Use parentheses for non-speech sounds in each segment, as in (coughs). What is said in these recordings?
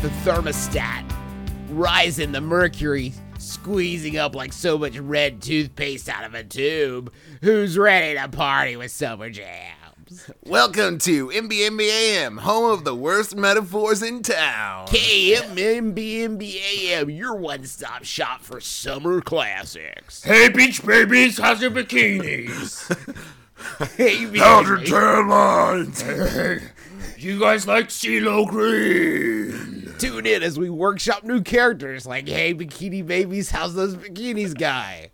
the thermostat. Rising the mercury, squeezing up like so much red toothpaste out of a tube. Who's ready to party with Summer Jams? Welcome to MBMBAM, home of the worst metaphors in town. KMMBMBAM, your one stop shop for summer classics. Hey, beach babies, how's your bikinis? (laughs) Hey, How's your tan lines? (laughs) You guys like CeeLo Green? Tune in as we workshop new characters like Hey Bikini Babies, how's those bikinis guy?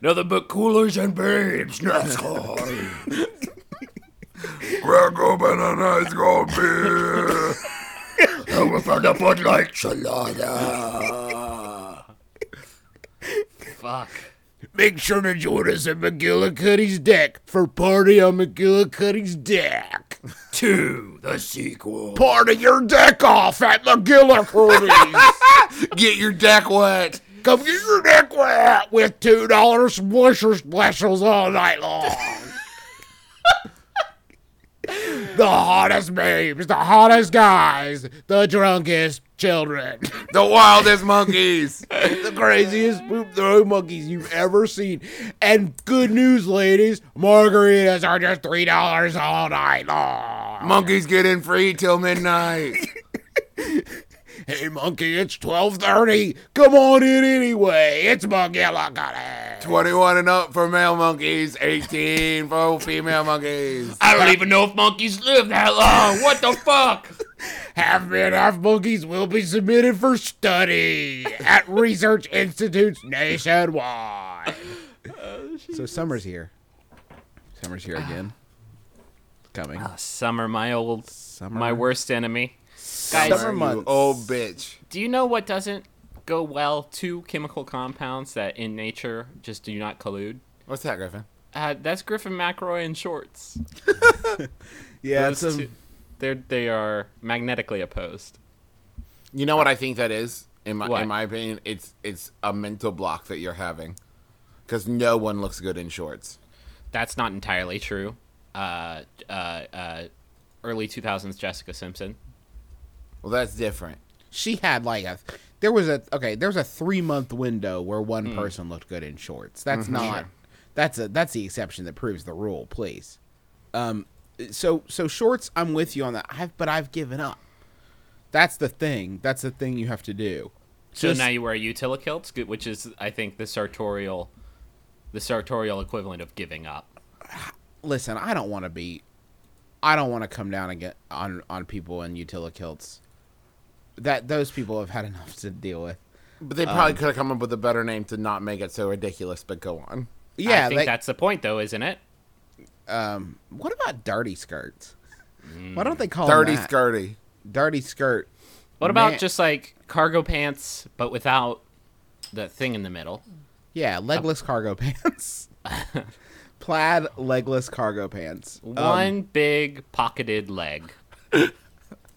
Nothing but coolers and babes, NASCAR. Crack open a nice cold beer. and we're from the Bud Light Salada. Fuck. Make sure to join us at McGillicuddy's deck for Party on McGillicuddy's deck. Two, the sequel. Part of your deck off at the McGillicuddy's. (laughs) Get your deck wet. Come get your deck wet with $2 splisher specials all night long. The hottest babes, the hottest guys, the drunkest children. (laughs) The wildest monkeys. (laughs) the craziest poop throwing monkeys you've ever seen. And good news, ladies, margaritas are just three dollars all night long. monkeys get in free till midnight. (laughs) Hey, monkey, it's twelve thirty. Come on in anyway. It's McGillicuddy. 21 and up for male monkeys, 18 for female monkeys. I don't even know if monkeys live that long. What the fuck? (laughs) Half men, half monkeys will be submitted for study at research institutes nationwide. so summer's here. Summer's here again. Coming. Ah, summer, my old, Summer. my worst enemy. Guys, Summer months. old bitch. do you know what doesn't go well? Two chemical compounds that in nature just do not collude. What's that, Griffin? Uh, that's Griffin McElroy in shorts. (laughs) Yeah, Those it's a, two- they're they are magnetically opposed. You know what I think that is? In my, What? in my opinion, it's it's a mental block that you're having. Because no one looks good in shorts. That's not entirely true. Uh, uh, uh, early 2000s Jessica Simpson. Well, that's different. she had like a there was a okay there was a three month window where one person looked good in shorts. That's not that's a that's the exception that proves the rule please. Um so so shorts i'm with you on that. I've, but i've given up. That's the thing. That's the thing you have to do. So Just- now you wear Utilikilts, good- which is I think the sartorial, the sartorial equivalent of giving up. (sighs) listen i don't want to be i don't want to come down and get on on people in Utilikilts that those people have had enough to deal with But they probably um, could have come up with a better name to not make it so ridiculous, but go on. yeah I think they- that's the point, though, isn't it? um what about dirty skirts hmm. why don't they call Dirty them skirty. dirty skirt. What about Man- just like cargo pants, but without the thing in the middle? Yeah, legless cargo (laughs) pants. (laughs) Plaid legless cargo pants. Um, One big pocketed leg. (laughs)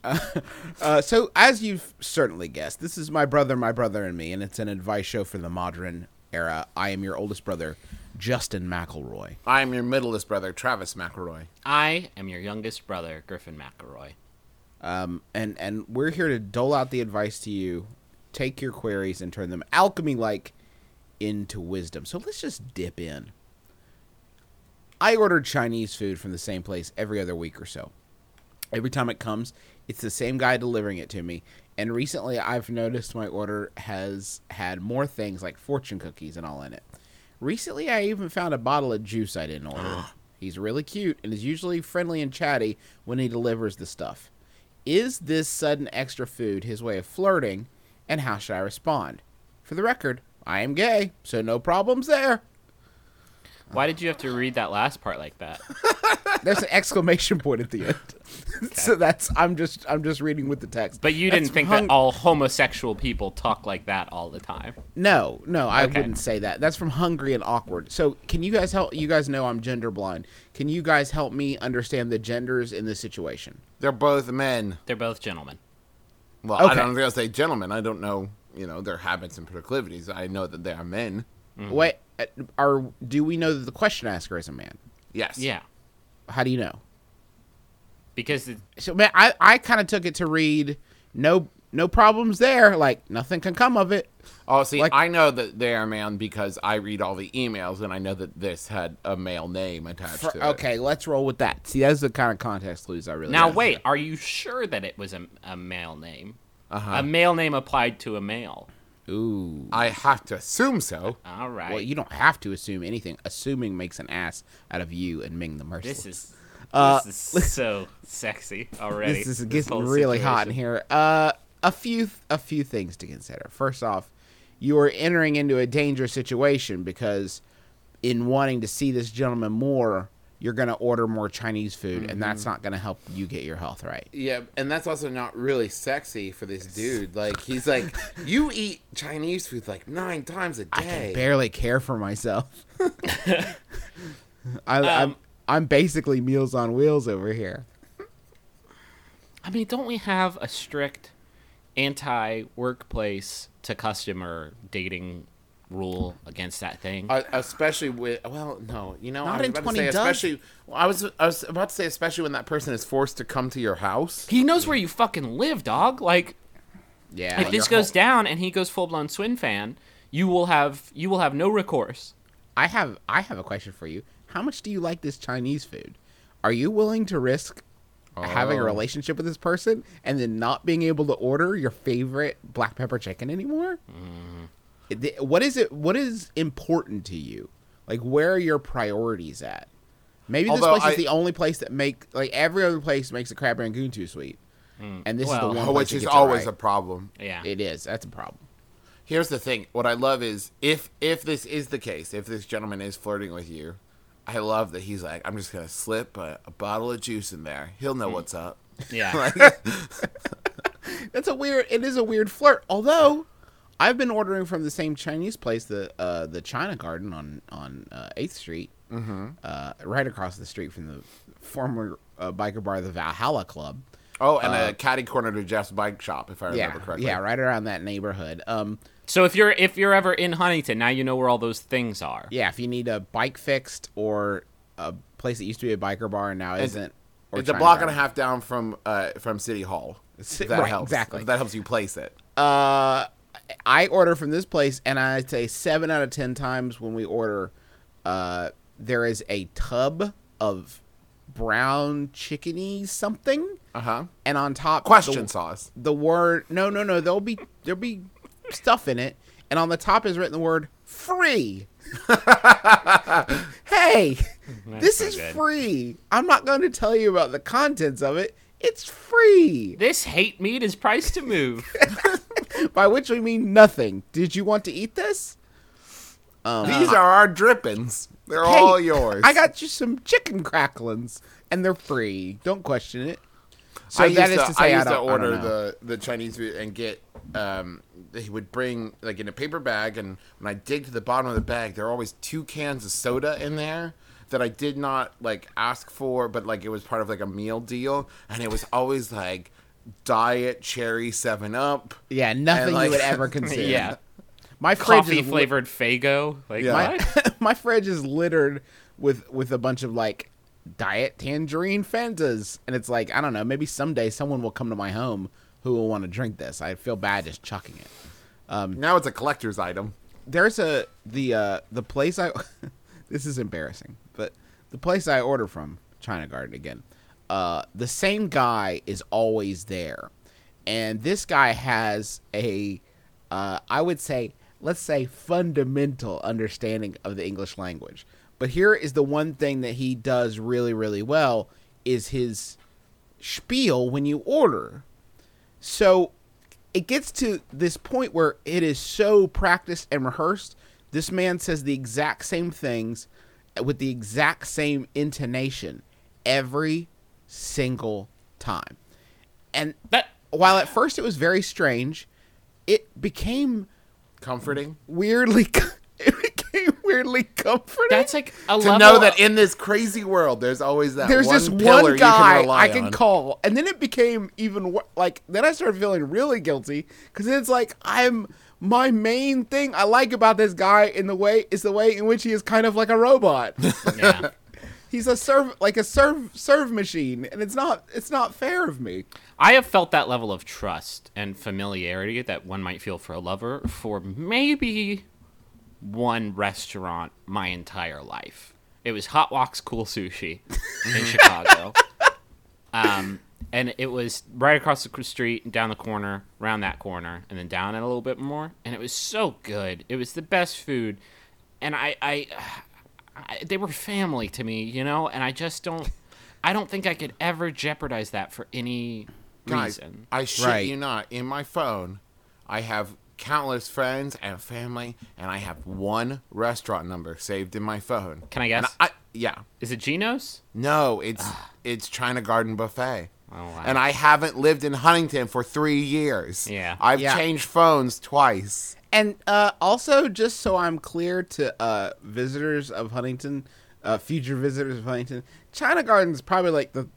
(laughs) Uh, so, as you've certainly guessed, this is my brother, my brother, and me, and it's an advice show for the modern era. I am your oldest brother, Justin McElroy. I am your middleest brother, Travis McElroy. I am your youngest brother, Griffin McElroy. Um, and and we're here to dole out the advice to you. Take your queries and turn them alchemy like into wisdom. So let's just dip in. I ordered Chinese food from the same place every other week or so. Every time it comes, it's the same guy delivering it to me. And recently, I've noticed my order has had more things like fortune cookies and all in it. Recently, I even found a bottle of juice I didn't order. (gasps) He's really cute and is usually friendly and chatty when he delivers the stuff. Is this sudden extra food his way of flirting, and how should I respond? For the record, I am gay, so no problems there. Why did you have to read that last part like that? (laughs) There's an exclamation point at the end. (laughs) so that's I'm just I'm just reading with the text. But you That's didn't think hung- that all homosexual people talk like that all the time. No, no, I Okay. wouldn't say that. That's from Hungry and Awkward. So, can you guys help? You guys know I'm gender blind. Can you guys help me understand the genders in this situation? They're both men. They're both gentlemen. Well, I Okay. don't think I'll say gentlemen. I don't know, you know, their habits and proclivities. I know that they are men. Wait, uh, are do we know that the question asker is a man? Yes. Yeah. How do you know? Because it, So, man, I I kind of took it to read no no problems there. Like nothing can come of it. Oh, see, Like- I know that they are man because I read all the emails and I know that this had a male name attached For- to it. okay, let's roll with that. See, that's the kind of context clues I really now wait, are you sure that it was a, a male name? Uh-huh. A male name applied to a male. Ooh. I have to assume so. All right. Well, you don't have to assume anything. Assuming makes an ass out of you and Ming the Merciless. this is Uh, this is (laughs) so sexy already. This is this getting really hot in here. Uh, a few a few things to consider. First off, you are entering into a dangerous situation because in wanting to see this gentleman more, you're going to order more Chinese food, and that's not going to help you get your health right. Yeah, and that's also not really sexy for this dude. Like, he's like, (laughs) you eat Chinese food like nine times a I can day. barely care for myself. (laughs) I, I'm Um, I'm basically Meals on Wheels over here. I mean, don't we have a strict anti-workplace to customer dating rule against that thing? Uh, especially with well, no, you know, Not I was in about 20 to say, especially. Well, I was I was about to say, especially when that person is forced to come to your house. he knows where you fucking live, dog. Like, Yeah. if this goes down and he goes full-blown Swimfan, you will have you will have no recourse. I have I have a question for you. How much do you like this Chinese food? Are you willing to risk having a Oh. relationship with this person and then not being able to order your favorite black pepper chicken anymore? It- What is it? What is important to you? Like, where are your priorities at? Maybe this Although place is the only place that make like every other place makes a crab rangoon too sweet, hmm. and this Well- is the one place which is always right. a problem. Yeah. It is. That's a problem. Here's the thing. What I love is if if this is the case, if this gentleman is flirting with you, I love that he's like, I'm just gonna slip a, a bottle of juice in there. He'll know hmm. what's up. yeah. (laughs) (laughs) That's a weird. It is a weird flirt. Although, I've been ordering from the same Chinese place, the uh, the China Garden on on uh, Eighth Street, mm-hmm. uh, right across the street from the former uh, biker bar, the Valhalla Club. Oh, and a catty corner to Jeff's bike shop, if I remember Yeah, correctly. yeah, right around that neighborhood. Um, So if you're if you're ever in Huntington, now you know where all those things are. yeah, if you need a bike fixed or a place that used to be a biker bar and now isn't, or It's a China block and a half down from uh, from City Hall. If (laughs) that right, helps. exactly. If that helps you place it. Uh, I order from this place, and I'd say seven out of ten times when we order, uh, there is a tub of brown chickeny something, Uh huh. and on top Question the, sauce. the word no no no there'll be there'll be stuff in it, and on the top is written the word free. (laughs) hey, this not is good. free. I'm not going to tell you about the contents of it. It's free. This hate meat is priced to move. (laughs) (laughs) By which we mean nothing. Did you want to eat this? These are our drippings. They're Hey, all yours. I got you some chicken cracklings, and they're free. Don't question it. So I that used is to, to say, I I, used to I order don't know. the the Chinese food and get. Um, he would bring like in a paper bag, and when I dig to the bottom of the bag, there are always two cans of soda in there that I did not like ask for, but like it was part of like a meal deal, and it was always like diet cherry Seven Up. Yeah, nothing like- you would ever (laughs) consider. yeah. my fridge Coffee is li- flavored Faygo. Like Yeah. what? (laughs) my fridge is littered with with a bunch of like diet tangerine Fantas, and it's like I don't know. Maybe someday someone will come to my home who will want to drink this. I feel bad just chucking it. Now it's a collector's item. there's a the uh the place I (laughs) this is embarrassing, but the place I order from, China Garden again. Uh the same guy is always there. And this guy has a uh I would say let's say fundamental understanding of the English language. But here is the one thing that he does really, really well is his spiel when you order. So it gets to this point where it is so practiced and rehearsed. This man says the exact same things with the exact same intonation every single time. And That while at first it was very strange, it became Comforting weirdly (laughs) it became weirdly comforting. that's like a to level know that in this crazy world, there's always that. there's one this pillar one you guy can rely I can on. call, and then it became even like then I started feeling really guilty because it's like I'm my main thing I like about this guy in the way is the way in which he is kind of like a robot. (laughs) yeah. He's a serve like a serve serve machine, and it's not it's not fair of me. I have felt that level of trust and familiarity that one might feel for a lover for maybe one restaurant my entire life. It was Hot Woks Cool Sushi in (laughs) Chicago. Um, and it was right across the street, down the corner, around that corner, and then down it a little bit more. And it was so good. It was the best food. And I, I, I they were family to me, you know. And I just don't, I don't think I could ever jeopardize that for any Guys, reason. I shit Right. you not. In my phone, I have countless friends and family, and I have one restaurant number saved in my phone. Can I guess? I, yeah. Is it Geno's? No, it's it's China Garden Buffet. Oh, wow. And I haven't lived in Huntington for three years. Yeah. I've Yeah. changed phones twice. And uh, also, just so I'm clear to uh, visitors of Huntington, uh, future visitors of Huntington, China Garden's probably like the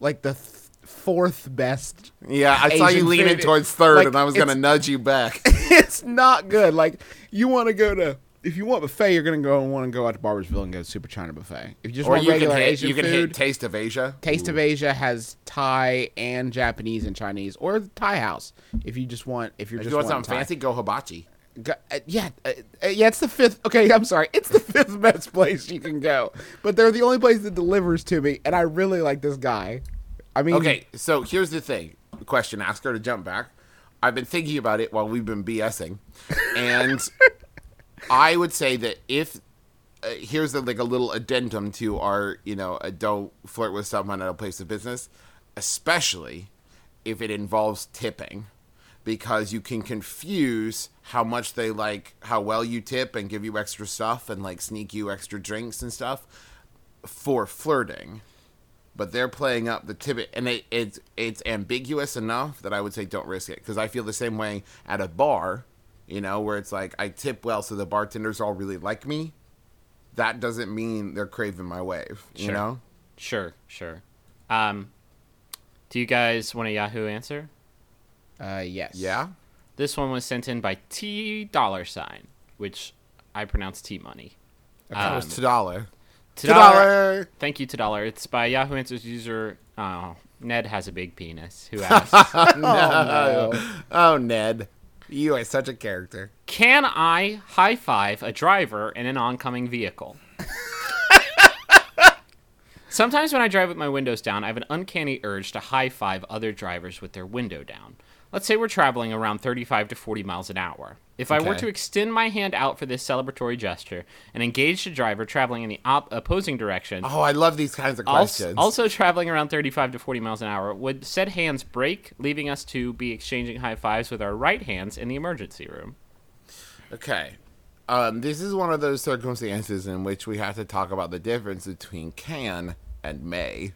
like the th- fourth best. Yeah, I saw you leaning food. towards third, Like, and I was gonna nudge you back. (laughs) it's not good. Like you want to go to. If you want buffet, you're gonna go and want to go out to Barboursville and go to Super China Buffet. If you just or want you regular hit Asian you can food, hit Taste of Asia. Taste of Asia has Thai and Japanese and Chinese, or the Thai House. If you just want, if you're If just you want something Thai. fancy, go hibachi. Go- uh, yeah, uh, uh, yeah, it's the fifth. Okay, I'm sorry, it's the (laughs) fifth best place you can go, but they're the only place that delivers to me, and I really like this guy. I mean, Okay, so here's the thing. Question asker to jump back. I've been thinking about it while we've been BSing, and (laughs) I would say that if uh, here's like a little addendum to our, you know, uh, don't flirt with someone at a place of business, especially if it involves tipping, because you can confuse how much they like how well you tip and give you extra stuff and like sneak you extra drinks and stuff for flirting but they're playing up the tip and it, it's it's ambiguous enough that I would say don't risk it because I feel the same way at a bar, you know, where it's like I tip well so the bartenders all really like me. That doesn't mean they're craving my wave, you know. Sure, sure. Um, do you guys want a Yahoo answer? uh, yes, Yeah. This one was sent in by T dollar sign, which I pronounce T money. That Um, was to dollar. To dollar. Thank you to dollar. It's by Yahoo Answers user. Oh, Ned has a big penis. Who (laughs) asks, (laughs) no. Oh, Ned, (laughs) you are such a character. "Can I high five a driver in an oncoming vehicle?" (laughs) Sometimes when I drive with my windows down, I have an uncanny urge to high five other drivers with their window down. Let's say we're traveling around 35 to 40 miles an hour. If I were to extend my hand out for this celebratory gesture and engage the driver traveling in the op- opposing direction, Oh, I love these kinds of questions. also traveling around 35 to 40 miles an hour, would said hands break, leaving us to be exchanging high fives with our right hands in the emergency room? Okay. Um, this is one of those circumstances in which we have to talk about the difference between can and may.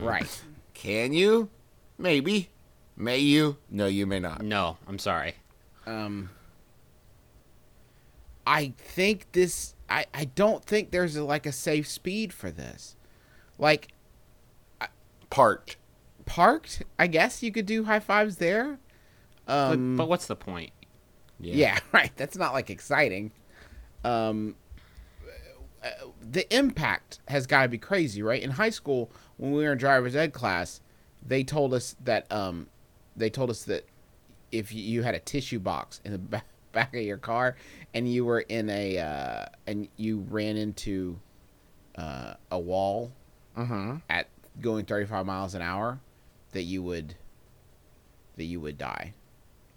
right. Can you? Maybe. May you? No, you may not. No, I'm sorry. Um, I think this. I I don't think there's a, like a safe speed for this. Like Part. parked, I guess you could do high fives there. But, Um, but what's the point? Yeah, (laughs) right. That's not like exciting. Um, uh, the impact has got to be crazy, right? In high school, when we were in driver's ed class, they told us that um, they told us that if you- you had a tissue box in the ba- back of your car and you were in a uh, and you ran into uh, a wall Mm-hmm. at going 35 miles an hour, that you would that you would die.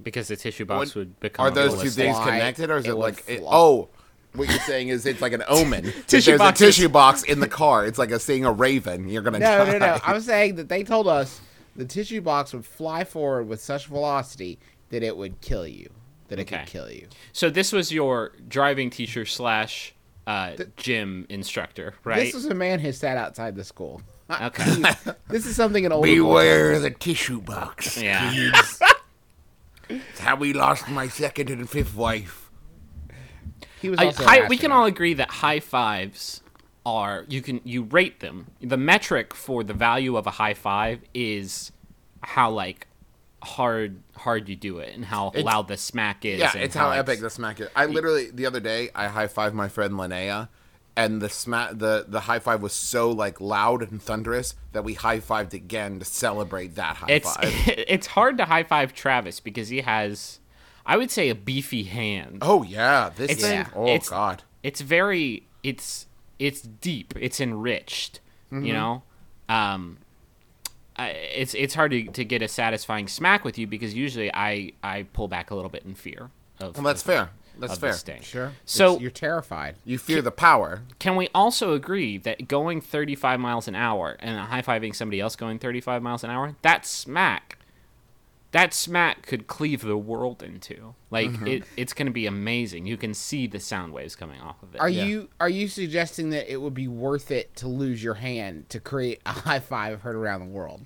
Because the tissue box What- would become. Are those bullet. two things fly. connected, or is It it, like it, oh, What you're saying is it's like an (laughs) omen. If Tissue There's boxes. a tissue box in the car. It's like a seeing a raven. You're gonna No, die. no, no. I'm saying that they told us the tissue box would fly forward with such velocity that it would kill you. That it Okay. could kill you. So this was your driving teacher slash uh, gym instructor, right? This is a man who sat outside the school. (laughs) okay. (laughs) This is something an older Beware the tissue box. Yeah. (laughs) It's how we lost my second and fifth wife. He was I, also an high, we can all agree that high fives are you can you rate them. The metric for the value of a high five is how like hard hard you do it and how It's- loud the smack is. Yeah, and it's how it's- epic the smack is. I literally the other day I high fived my friend Linnea, and the smack the the high five was so like loud and thunderous that we high fived again to celebrate that high It's five. (laughs) it's hard to high five Travis because he has, I would say, a beefy hand. oh yeah, this It's- thing. Yeah. Oh it's- god. it's very it's it's deep it's enriched Mm-hmm. you know um I, it's it's hard to, to get a satisfying smack with you because usually I I pull back a little bit in fear of Well, that's of, fair. That's fair. the sting. Sure. So- It's- you're terrified. You fear the power. Can we also agree that going 35 miles an hour and high fiving somebody else going 35 miles an hour that smack that smack could cleave the world into. like Mm-hmm. it, it's going to be amazing you can see the sound waves coming off of it Are Yeah. you are you suggesting that it would be worth it to lose your hand to create a (laughs) high five heard around the world?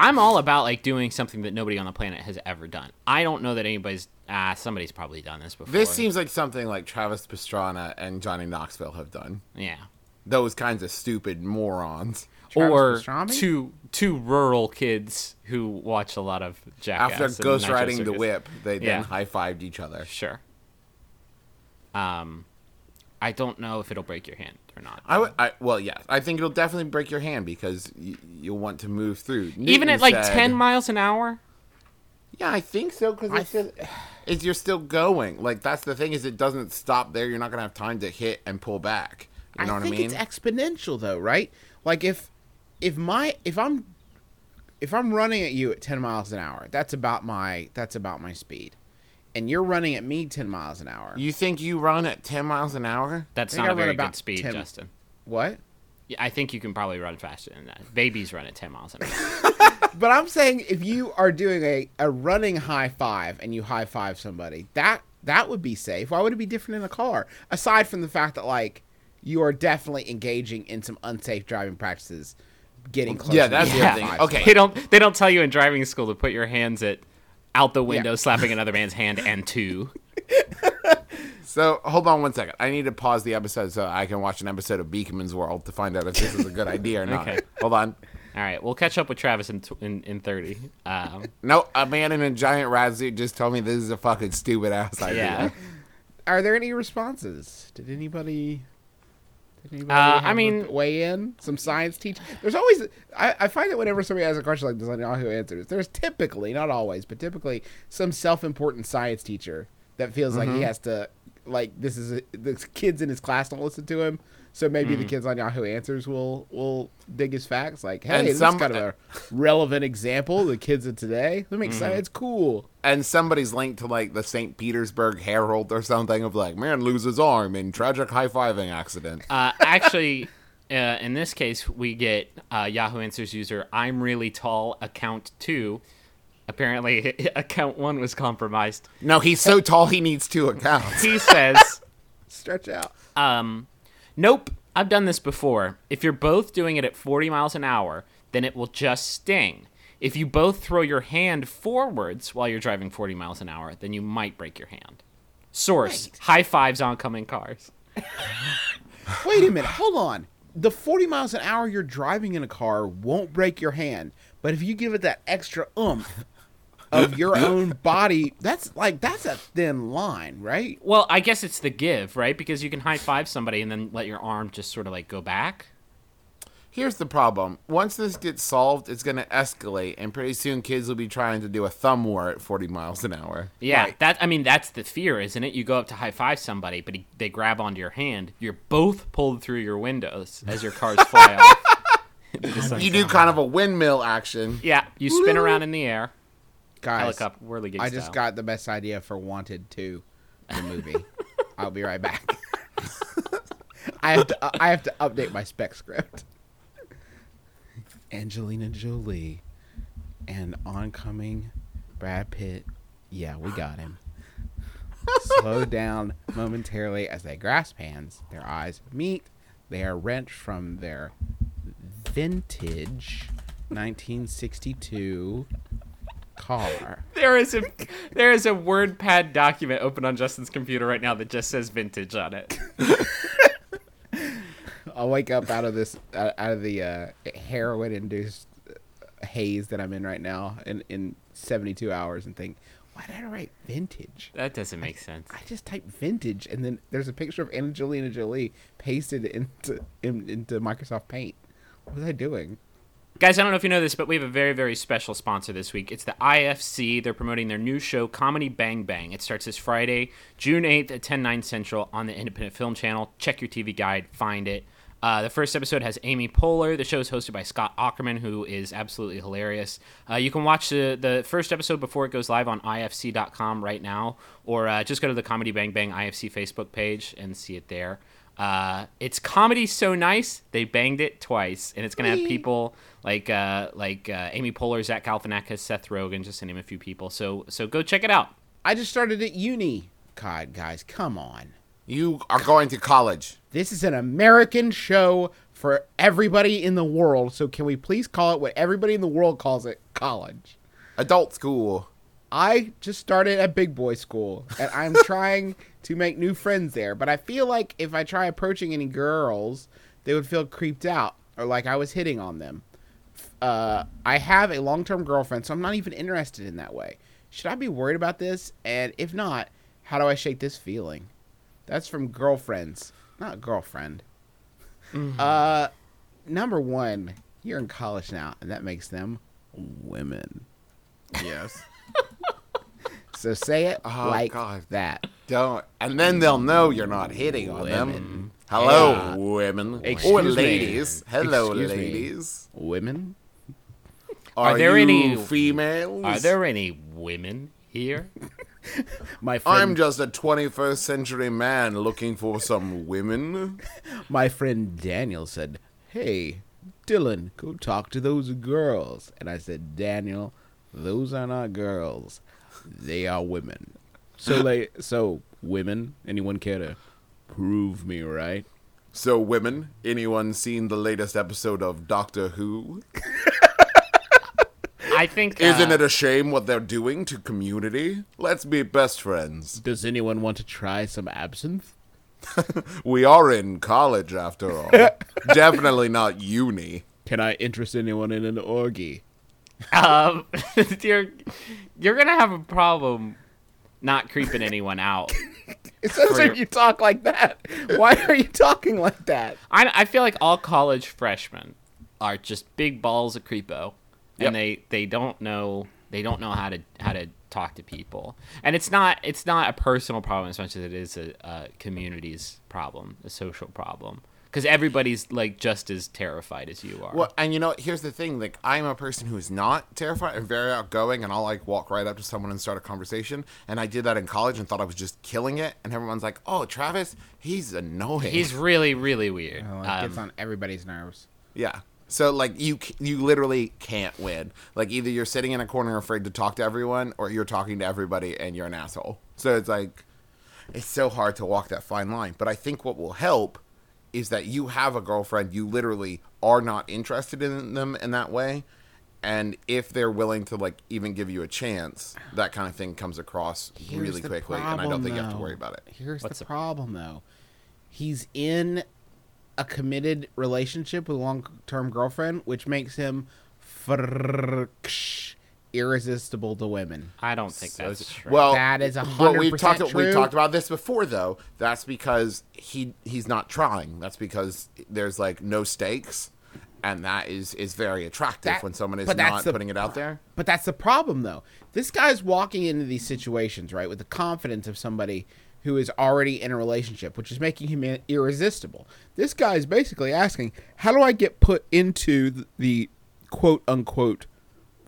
I'm all about like doing something that nobody on the planet has ever done. I don't know that anybody's ah somebody's probably done this before. This seems like something like Travis Pastrana and Johnny Knoxville have done. yeah. Those kinds of stupid morons. Travis or Pastrana? two two rural kids who watch a lot of Jackass. After ghost riding the whip, they Yeah. then high fived each other. Sure. Um, I don't know if it'll break your hand or not. I would. I, well, yes, I think it'll definitely break your hand because y- you'll want to move through. Even Newton at like said- ten miles an hour. Yeah, I think so because I it's just, it's you're still going. Like that's the thing is it doesn't stop there. You're not gonna have time to hit and pull back. You know I what think I mean? it's exponential though, right? Like if if my if I'm if I'm running at you at 10 miles an hour, that's about my that's about my speed. And you're running at me 10 miles an hour. you think you run at ten miles an hour? That's not I a very good speed, 10 Justin. what? Yeah, I think you can probably run faster than that. Babies run at ten miles an hour. (laughs) (laughs) But I'm saying if you are doing a, a running high five and you high five somebody, that that would be safe. Why would it be different in a car? Aside from the fact that like you are definitely engaging in some unsafe driving practices, getting close. yeah, to that's being the high thing. five Okay. they don't they don't tell you in driving school to put your hands at out the window, Yeah. (laughs) slapping another man's hand and two. (laughs) So hold on one second. I need to pause the episode so I can watch an episode of Beakman's World to find out if this is a good idea or not. Okay. Hold on. All right, we'll catch up with Travis in in, in thirty. Um, No, a man in a giant rat suit just told me this is a fucking stupid ass idea. yeah. Are there any responses? Did anybody? Anybody Uh, I mean- weigh in some science teach. There's always I, I find that whenever somebody has a question like this on Yahoo Answers, there's typically not always, but typically some self-important science teacher that feels like Mm-hmm. he has to like this is a, the kids in his class don't listen to him. So maybe Mm. the kids on Yahoo Answers will will dig his facts. Like, hey, And this some- is kind of a relevant example. The kids of today. That Mm. makes science cool. And somebody's linked to like the St. Petersburg Herald or something of like, man loses arm in tragic high fiving accident. Uh, actually, (laughs) uh, in this case, we get uh, Yahoo Answers user I'm really tall account two. Apparently, (laughs) account one was compromised. No, he's so tall he needs two accounts. He says. (laughs) Stretch out. Um, nope, I've done this before. If you're both doing it at 40 miles an hour, then it will just sting. If you both throw your hand forwards while you're driving 40 miles an hour, then you might break your hand. Source: High fives oncoming cars. (laughs) Wait a minute, hold on. The 40 miles an hour you're driving in a car won't break your hand, but if you give it that extra oomph of your own body, that's like that's a thin line, right? Well, I guess it's the give, right? Because you can high five somebody and then let your arm just sort of like go back. Here's the problem. Once this gets solved, it's going to escalate, and pretty soon kids will be trying to do a thumb war at 40 miles an hour. Yeah, Right. that I mean that's the fear, isn't it? You go up to high five somebody, but he, they grab onto your hand. You're both pulled through your windows as your cars fly (laughs) off. (laughs) into the sunset. You do kind of a windmill action. Yeah, you spin around in the air, Guys, helicopter whirligig I just style. got the best idea for Wanted 2, the movie. (laughs) I'll be right back. (laughs) I have to uh, I have to update my spec script. Angelina Jolie and oncoming Brad Pitt. Yeah, we got him. Slow (laughs) down momentarily as they grasp hands. Their eyes meet. They are wrenched from their vintage 1962 car. (laughs) There is a there is a WordPad document open on Justin's computer right now that just says vintage on it. (laughs) I'll wake up out of this out out of the uh, heroin induced haze that I'm in right now in in 72 hours and think, why did I write vintage? That doesn't make sense. I just typed vintage and then there's a picture of Angelina Jolie pasted into in, into Microsoft Paint. What was I doing? Guys, I don't know if you know this, but we have a very, very special sponsor this week. It's the IFC. They're promoting their new show, Comedy Bang Bang. It starts this Friday, June 8th at 10, 9 central on the Independent Film Channel. Check your TV guide, find it. Uh, the first episode has Amy Poehler. The show is hosted by Scott Aukerman, who is absolutely hilarious. Uh, you can watch the, the first episode before it goes live on ifc.com right now, or uh, just go to the Comedy Bang Bang IFC Facebook page and see it there. Uh, it's comedy so nice they banged it twice, and it's gonna have people like uh, like uh, Amy Poehler, Zach Galifianakis, Seth Rogen, just to name a few people. So so go check it out. I just started at uni. God, guys, come on. You are going to college. This is an American show for everybody in the world. So can we please call it what everybody in the world calls it? College. Adult school. I just started at big boy school and I'm (laughs) trying to make new friends there. But I feel like if I try approaching any girls, they would feel creeped out or like I was hitting on them. Uh, I have a long term girlfriend, so I'm not even interested in that way. Should I be worried about this? And if not, how do I shake this feeling? That's from girlfriends, not girlfriend. Uh, number one, you're in college now, and that makes them women. Yes. So say it Oh, like God. that. Don't. And then they'll know you're not hitting on them. Hello, Yeah. women. Excuse or me. ladies. Hello, Excuse me. ladies. Women? Are, there you any- females? Are there any women here? (laughs) My friend, I'm just a 21st century man looking for some women. (laughs) my friend Daniel said, "Hey, Dylan, go talk to those girls." And I said, "Daniel, those are not girls. They are women." So like, so women. Anyone care to prove me right? So, women, anyone seen the latest episode of Doctor Who? (laughs) I think. Isn't uh, it a shame what they're doing to community? Let's be best friends. Does anyone want to try some absinthe? (laughs) We are in college after all. (laughs) Definitely not uni. Can I interest anyone in an orgy? Um, (laughs) you're you're gonna have a problem not creeping anyone out. (laughs) It For if your- you talk like that. Why are you talking like that? I, I feel like all college freshmen are just big balls of creepo, and Yep. they they don't know they don't know how to how to talk to people, and it's not it's not a personal problem as much as it is a, a community's problem, a social problem, because everybody's like just as terrified as you are. Well, and you know, here's the thing: like, I'm a person who is not terrified and very outgoing, and I'll like walk right up to someone and start a conversation. And I did that in college and thought I was just killing it. And everyone's like, "Oh, Travis, he's annoying." He's really really weird. Oh, it Um, gets on everybody's nerves. yeah. So like, you you literally can't win. Like, either you're sitting in a corner afraid to talk to everyone, or you're talking to everybody and you're an asshole. So it's like, it's so hard to walk that fine line. But I think what will help is that you have a girlfriend, you literally are not interested in them in that way. And if they're willing to like even give you a chance, that kind of thing comes across Here's really the quickly, and I don't problem, think you have to though. worry about it. Here's What's the the- problem, though. He's in a committed relationship with a long-term girlfriend, which makes him frksh, irresistible to women. I don't think that's true. Well, That is a well, hundred we've talked percent we've talked about this before though. That's because he he's not trying. That's because there's like no stakes, and that is is very attractive That- when someone is not the- putting it out there. But that's the problem, though. This guy's walking into these situations, right, with the confidence of somebody who is already in a relationship, which is making him irresistible. This guy is basically asking, how do I get put into th- the quote unquote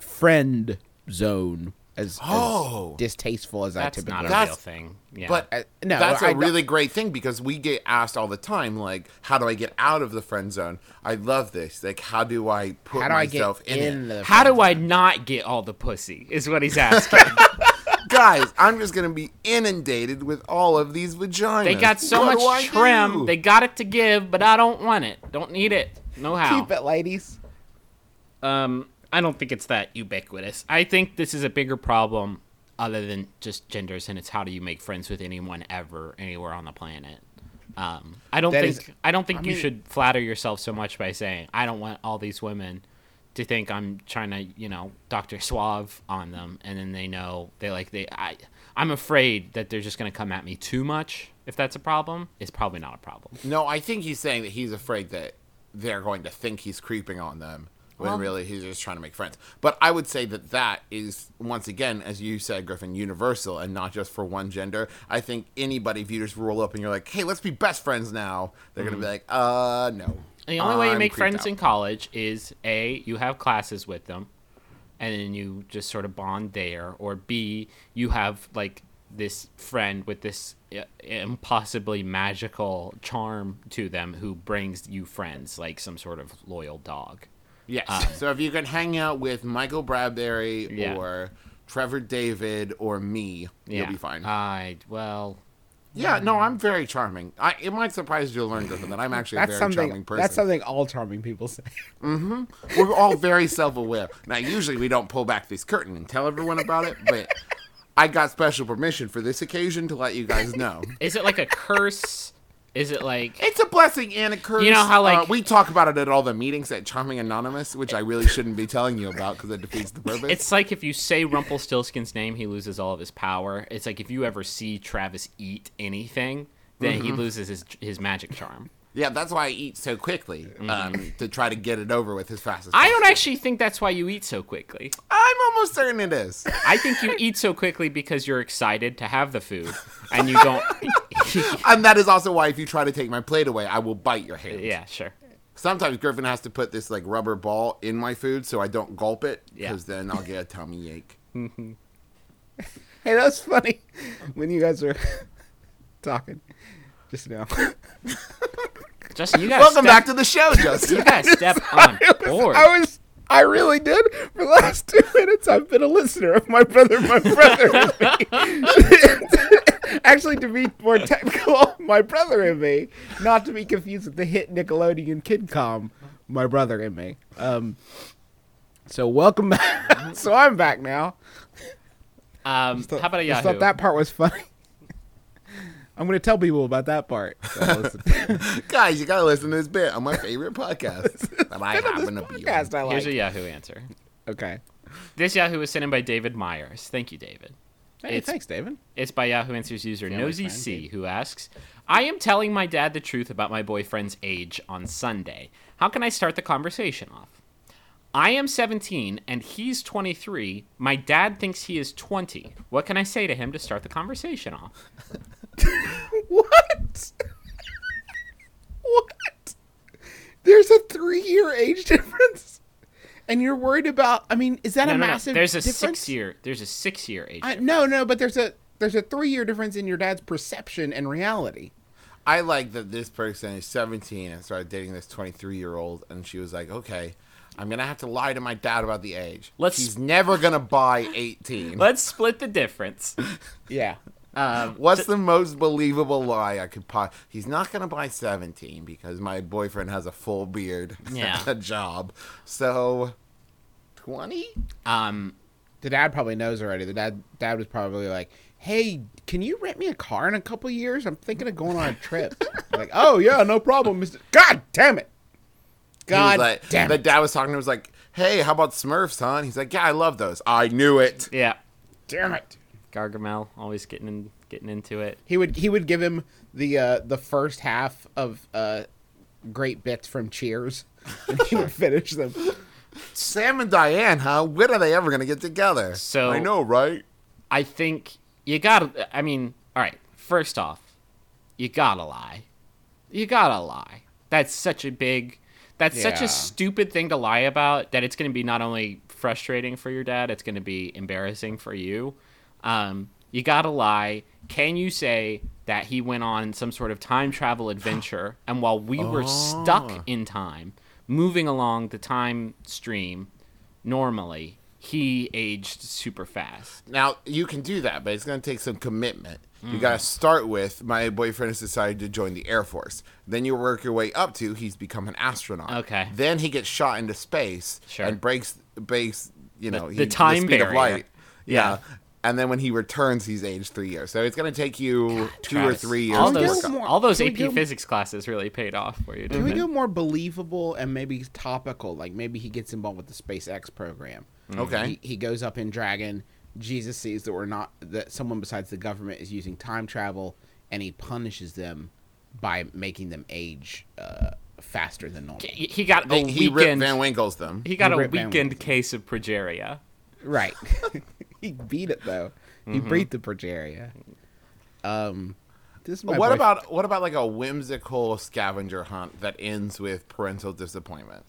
friend zone As, as Oh. distasteful as I That's typically not a. That's- real thing. Yeah. But Uh, no, that's I a don't- really great thing because we get asked all the time, like, how do I get out of the friend zone? I love this. Like, how do I put How do I get myself in, in it? the how do I not get all the pussy? Is what he's asking. (laughs) (laughs) Guys, I'm just gonna be inundated with all of these vaginas. they got so What much trim. do? They got it to give, but I don't want it. Don't need it. No how. keep it, ladies? Um, I don't think it's that ubiquitous. I think this is a bigger problem other than just genders, and it's how do you make friends with anyone ever, anywhere on the planet. Um, I don't That think is- I don't think I you mean- should flatter yourself so much by saying I don't want all these women to think I'm trying to, you know, Doctor Suave on them, and then they know they like they. I I'm afraid that they're just gonna come at me too much. If that's a problem, it's probably not a problem. No, I think he's saying that he's afraid that they're going to think he's creeping on them when Well- really he's just trying to make friends. But I would say that that is once again, as you said, Griffin, universal and not just for one gender. I think anybody, if you just roll up and you're like, "Hey, let's be best friends now," they're gonna be like, "Uh, no." And the only way you make friends out." in college is a you have classes with them, and then you just sort of bond there, or b you have like this friend with this uh, impossibly magical charm to them who brings you friends, like some sort of loyal dog. Yes. Uh, so if you can hang out with Michael Bradbury Yeah. or Trevor David or me, Yeah, you'll be fine. I well, yeah, no, I'm very charming. I, it might surprise you to learn, Griffin, that I'm actually a very charming person. That's something all charming people say. Mm-hmm. We're all very self-aware. Now, usually we don't pull back this curtain and tell everyone about it, but I got special permission for this occasion to let you guys know. is it like a curse? Is it like It's a blessing and a curse. You know how, Uh, like- we talk about it at all the meetings at Charming Anonymous, which I really shouldn't be telling you about because it defeats the purpose. It's like if you say Rumpelstiltskin's name, he loses all of his power. It's like if you ever see Travis eat anything, then Mm-hmm. he loses his his magic charm. Yeah, that's why I eat so quickly um, to try to get it over with as fast as Mm-hmm. I don't actually think that's why you eat so quickly. I'm almost certain it is. I think you eat so quickly because you're excited to have the food, and you don't. (laughs) and that is also why if you try to take my plate away, I will bite your hand. yeah, sure. Sometimes Griffin has to put this like rubber ball in my food so I don't gulp it Yeah. because then I'll get a tummy ache. (laughs) Hey, that was funny when you guys were (laughs) talking just now. (laughs) Justin, you gotta Welcome step, back to the show, Justin. (laughs) You gotta step (laughs) on board. I was. I really did. For the last two minutes, I've been a listener of my brother, my brother, and me. Actually, to be more technical, my brother and me, not to be confused with the hit Nickelodeon kidcom, my brother and me. Um. So welcome back. so I'm back now. Um, how about a I Yahoo? thought that part was funny. I'm going to tell people about that part. So. (laughs) Guys, you gotta listen to this bit on my favorite podcast (laughs) that I Look at happen this to be podcast on. I like. Here's a Yahoo answer. Okay. This Yahoo was sent in by David Myers. Thank you, David. Hey, It's- thanks, David. It's by Yahoo Answers user Family Nosy friend, C, who asks, "I am telling my dad the truth about my boyfriend's age on Sunday. How can I start the conversation off? I am 17 and he's 23. My dad thinks he is 20. What can I say to him to start the conversation off? (laughs) What? what? There's a three-year age (laughs) difference, and you're worried about. I mean, is that No, a no, no. massive? There's a difference? six year. There's a six year age. I, no, no, but there's a there's a three-year difference in your dad's perception and reality. I like that this person is 17 and started dating this 23 year old, and she was like, "Okay, I'm gonna have to lie to my dad about the age. Let's- He's never gonna buy 18. Let's split the difference. (laughs) Yeah. Um, What's the most believable lie I could pop? He's not gonna buy 17 because my boyfriend has a full beard, (laughs) Yeah. a job. So 20? um, The dad probably knows already. The dad dad was probably like, "Hey, can you rent me a car in a couple years? I'm thinking of going on a trip." (laughs) like, "Oh yeah, no problem, Mister." God damn it! God like, damn the it! dad was talking to him, was like, "Hey, how about Smurfs, huh?" He's like, "Yeah, I love those. I knew it." yeah. Damn it! Gargamel always getting in, getting into it. He would he would give him the uh, the first half of uh, great bits from Cheers, (laughs) and he would finish them. Sam and Diane, huh? When are they ever gonna get together? So- I know, right? I think you gotta. I mean, all right. First off, you gotta lie. You gotta lie. That's such a big. That's such a stupid thing to lie about that it's going to be not only frustrating for your dad. It's going to be embarrassing for you. Um, you got to lie. Can you say that he went on some sort of time travel (gasps) adventure and while we were stuck in time, moving along the time stream normally, he aged super fast? Now you can do that, but it's going to take some commitment. You got to start with my boyfriend has decided to join the Air Force. Then you work your way up to he's become an astronaut. Okay. Then he gets shot into space Sure. and breaks breaks you know the time speed of barrier. light. Yeah. Yeah. And then when he returns, he's aged three years. So it's going to take you two or three years. All those, more- all those AP go- physics classes really paid off for you. Can we it? go more believable and maybe topical? Like maybe he gets involved with the SpaceX program. Okay. He, he goes up in Dragon. Jesus sees that we're not that someone besides the government is using time travel, and he punishes them by making them age uh, faster than normal. He he got a They- he Rip weekend. Van Winkle's them. He got He a Rip weekend case of progeria. Right. (laughs) (laughs) he beat it though. He beat the progeria. Um, this is my what boyf- about what about like a whimsical scavenger hunt that ends with parental disappointment?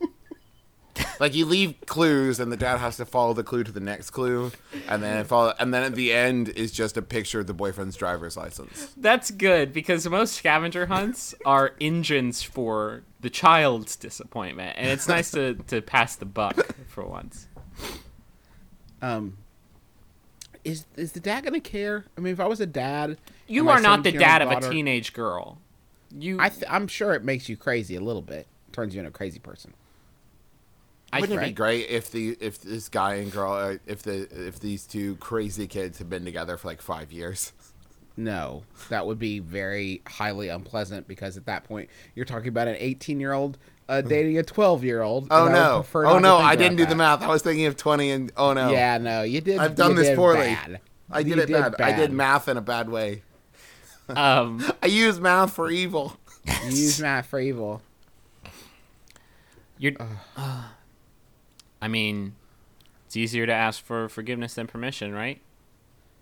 (laughs) like you leave clues and the dad has to follow the clue to the next clue and then follow and then at the end is just a picture of the boyfriend's driver's license. That's good because most scavenger hunts (laughs) are engines for the child's disappointment, and it's nice to, to pass the buck for once. Um? Is is the dad gonna care? I mean, if I was a dad, You are not the dad of a teenage girl. You, I th- I'm sure it makes you crazy a little bit. Turns you into a crazy person. Wouldn't it be great if the if this guy and girl uh, if the if these two crazy kids had been together for like five years? (laughs) No, that would be very highly unpleasant because at that point you're talking about an 18 year old uh, dating a 12 year old. Oh no! Oh no! I didn't do the math. math. I was thinking of twenty and oh no! Yeah, no, you did. I've done this did poorly. bad. I You did it bad. I did math in a bad way. (laughs) (laughs) um, I use math for evil. You used math for evil. you're. I mean, it's easier to ask for forgiveness than permission, right?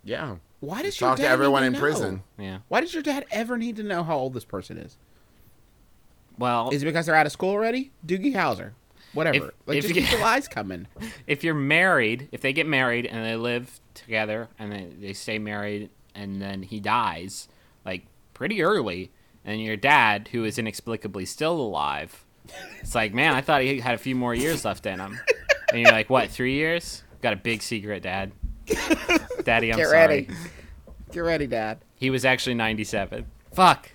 Yeah. Why does your Talk dad to everyone in know? prison. Yeah. Why does your dad ever need to know how old this person is? Well, Is it because they're out of school already? Doogie Howser, whatever. If- like if just you- keep the lies coming. (laughs) if you're married, if they get married and they live together and they, they stay married and then he dies, like pretty early, and your dad, who is inexplicably still alive, it's like, man, I thought he had a few more years left in him. And you're like, what, three years? Got a big secret, Dad. (laughs) Daddy, I'm sorry. Get sorry. ready. Get ready, Dad. He was actually 97. Fuck.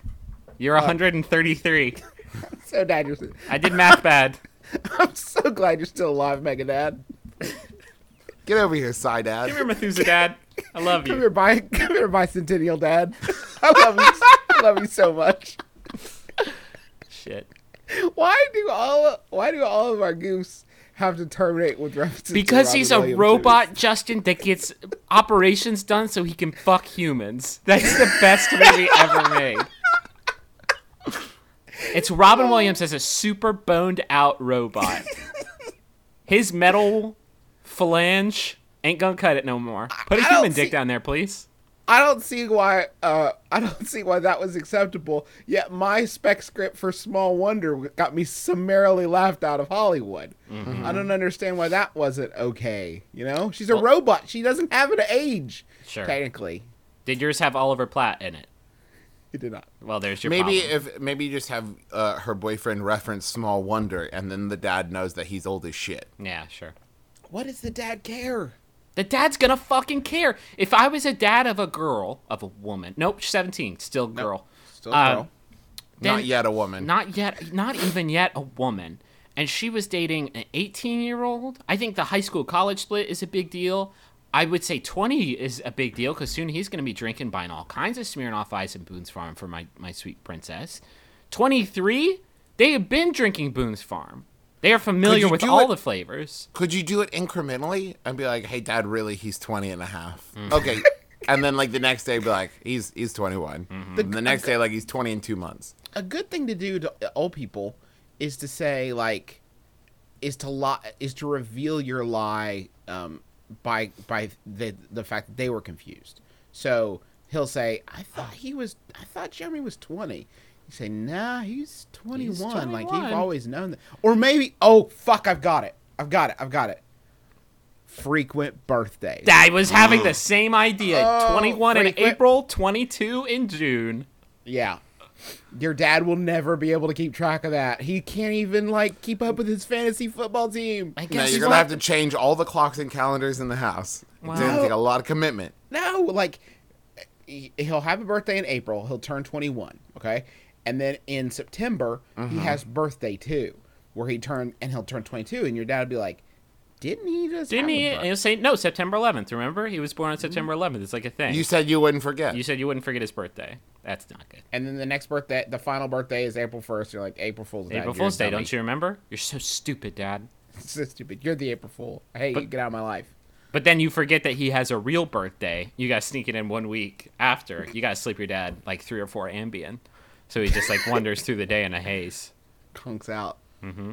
You're 133. (laughs) So, Dad, you're. I did math bad. (laughs) I'm so glad you're still alive, Mega Dad. (laughs) Get over here, side dad. Come here, Methuselah Dad. I love Come you. here, by come here, bicentennial Dad. I love you. I love you so much. Shit. Why do all Why do all of our goofs have to terminate with references? Because Robin he's a Williams robot, Justin, that gets operations done so he can fuck humans. That's the best movie ever made. It's Robin Williams as a super boned out robot. (laughs) His metal phalange ain't gonna cut it no more. Put a I human dick see- down there, please. I don't see why. Uh, I don't see why that was acceptable. Yet my spec script for Small Wonder got me summarily laughed out of Hollywood. Mm-hmm. I don't understand why that wasn't okay. You know, she's a robot. She doesn't have an age. Sure. Technically, Did yours have Oliver Platt in it? He did not. Well, there's your Maybe problem. if maybe you just have uh, her boyfriend reference Small Wonder, and then the dad knows that he's old as shit. Yeah, sure. What does the dad care? The dad's gonna fucking care. If I was a dad of a girl, of a woman, nope, 17, still girl. Still, Um, girl. Then- Not yet a woman. Not yet, not even yet a woman. And she was dating an 18 year old. I think the high school college split is a big deal. I would say 20 is a big deal because soon he's going to be drinking, buying all kinds of Smirnoff Ice and Boone's Farm for my, my sweet princess. 23, they have been drinking Boone's Farm. They are familiar with all it- the flavors. Could you do it incrementally and be like, "Hey, dad, really, he's 20 and a half." Mm. Okay. and then like the next day be like, "He's he's 21." Mm-hmm. And the next day like he's 20 in 2 months. a good thing to do to old people is to say like is to lie is to reveal your lie um, by by the the fact that they were confused. So he'll say, "I thought he was. I thought Jeremy was 20." You say, "Nah, he's 21. Like 21. you've always known that." Or maybe, "Oh fuck, I've got it." I've got it. I've got it. Frequent birthdays. I was having the same idea. Oh, 21 in April, 22 in June. Yeah. Your dad will never be able to keep track of that. He can't even like keep up with his fantasy football team. I No, guess you're gonna have to change all the clocks and calendars in the house. It's gonna take a lot of commitment. No, like he- he'll have a birthday in April. He'll turn 21, okay? And then in September, he mm-hmm. has birthday too, where he turn and he'll turn 22 and your dad would be like, "Didn't he just Didn't have a he? birth-" And he'll say, no, September 11th. Remember? He was born on September 11th. It's like a thing. You said you wouldn't forget. You said you wouldn't forget his birthday. That's not good. And then the next birthday, the final birthday is April 1st. You're like, April Fool's Day. April Fool's Day, don't you remember? You're so stupid, Dad. (laughs) so stupid. You're the April Fool. Hey, you. But- Get out of my life. But then you forget that he has a real birthday. You guys sneak it in one week after. You gotta sleep your dad like three or four Ambien. So he just like wanders through the day in a haze. Conks out. Mm-hmm.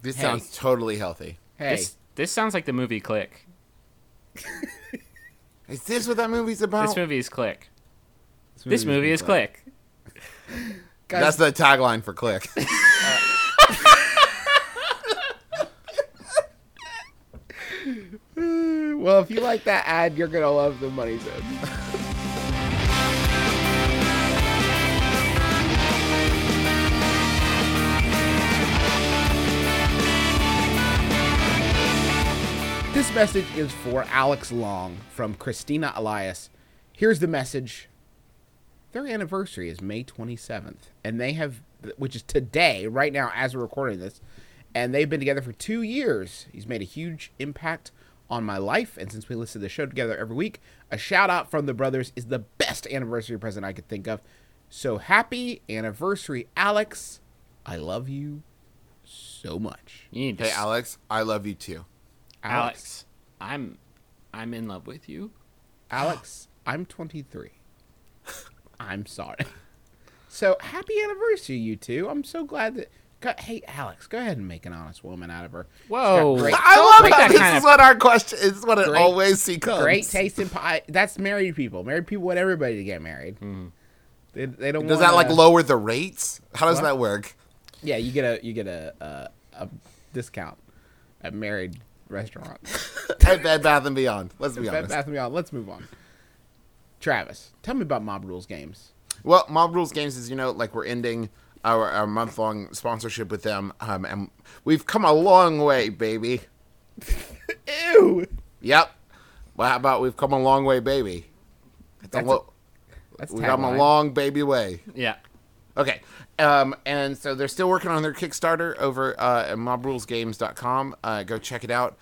this Hey. sounds totally healthy. Hey, This this sounds like the movie Click. (laughs) Is this what that movie's about? This movie is Click. This movie's movie is been Click. (laughs) guys, That's the tagline for Click. (laughs) well, if you like that ad, you're gonna love the money zone. This message is for Alex Long from Christina Elias. Here's the message. Their anniversary is May 27th, and they have, which is today, right now, as we're recording this, and they've been together for two years. He's made a huge impact on my life, and since we listen to the show together every week, a shout out from the brothers is the best anniversary present I could think of. So happy anniversary, Alex! I love you so much, You need to hey, Alex, I love you too. Alex. I'm I'm in love with you. Alex, (gasps) I'm 23. I'm sorry. So happy anniversary, you two. I'm so glad that. Go, hey, Alex, go ahead and make an honest woman out of her. Whoa. great, I love make how this is what our question is. What it Great- always becomes. great taste in pie. That's married people. Married people want everybody to get married. Mm-hmm. They, they don't. Does want that like lower the rates? How does What? that work? Yeah, you get a you get a a, a discount at married restaurants. (laughs) At Bed Bath and Beyond. Let's be Bed honest. Bath and Beyond. Let's move on. Travis, tell me about Mob Rules games. Well, Mob Rules Games is you know like we're ending our, our month long sponsorship with them, um, and we've come a long way, baby. (laughs) Ew. Yep. Well, how about we've come a long way, baby? A That's lo- That's we've come a long baby way. Yeah. Okay. Um, and so they're still working on their Kickstarter over uh, at mobrulesgames.com. Uh, go check it out.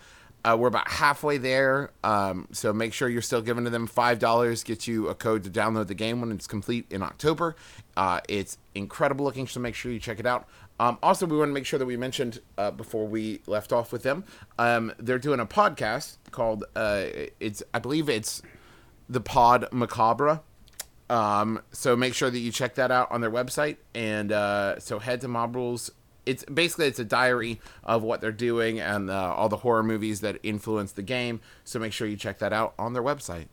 Uh, we're about halfway there. Um, so make sure you're still giving to them $5. Get you a code to download the game when it's complete in October. Uh, it's incredible looking, so make sure you check it out. Um, also, we want to make sure that we mentioned uh, before we left off with them, um, they're doing a podcast called, uh, it's I believe it's the Pod Macabre. Um, so make sure that you check that out on their website. And uh, so head to Mob Rules. It's basically it's a diary of what they're doing and uh, all the horror movies that influence the game. So make sure you check that out on their website.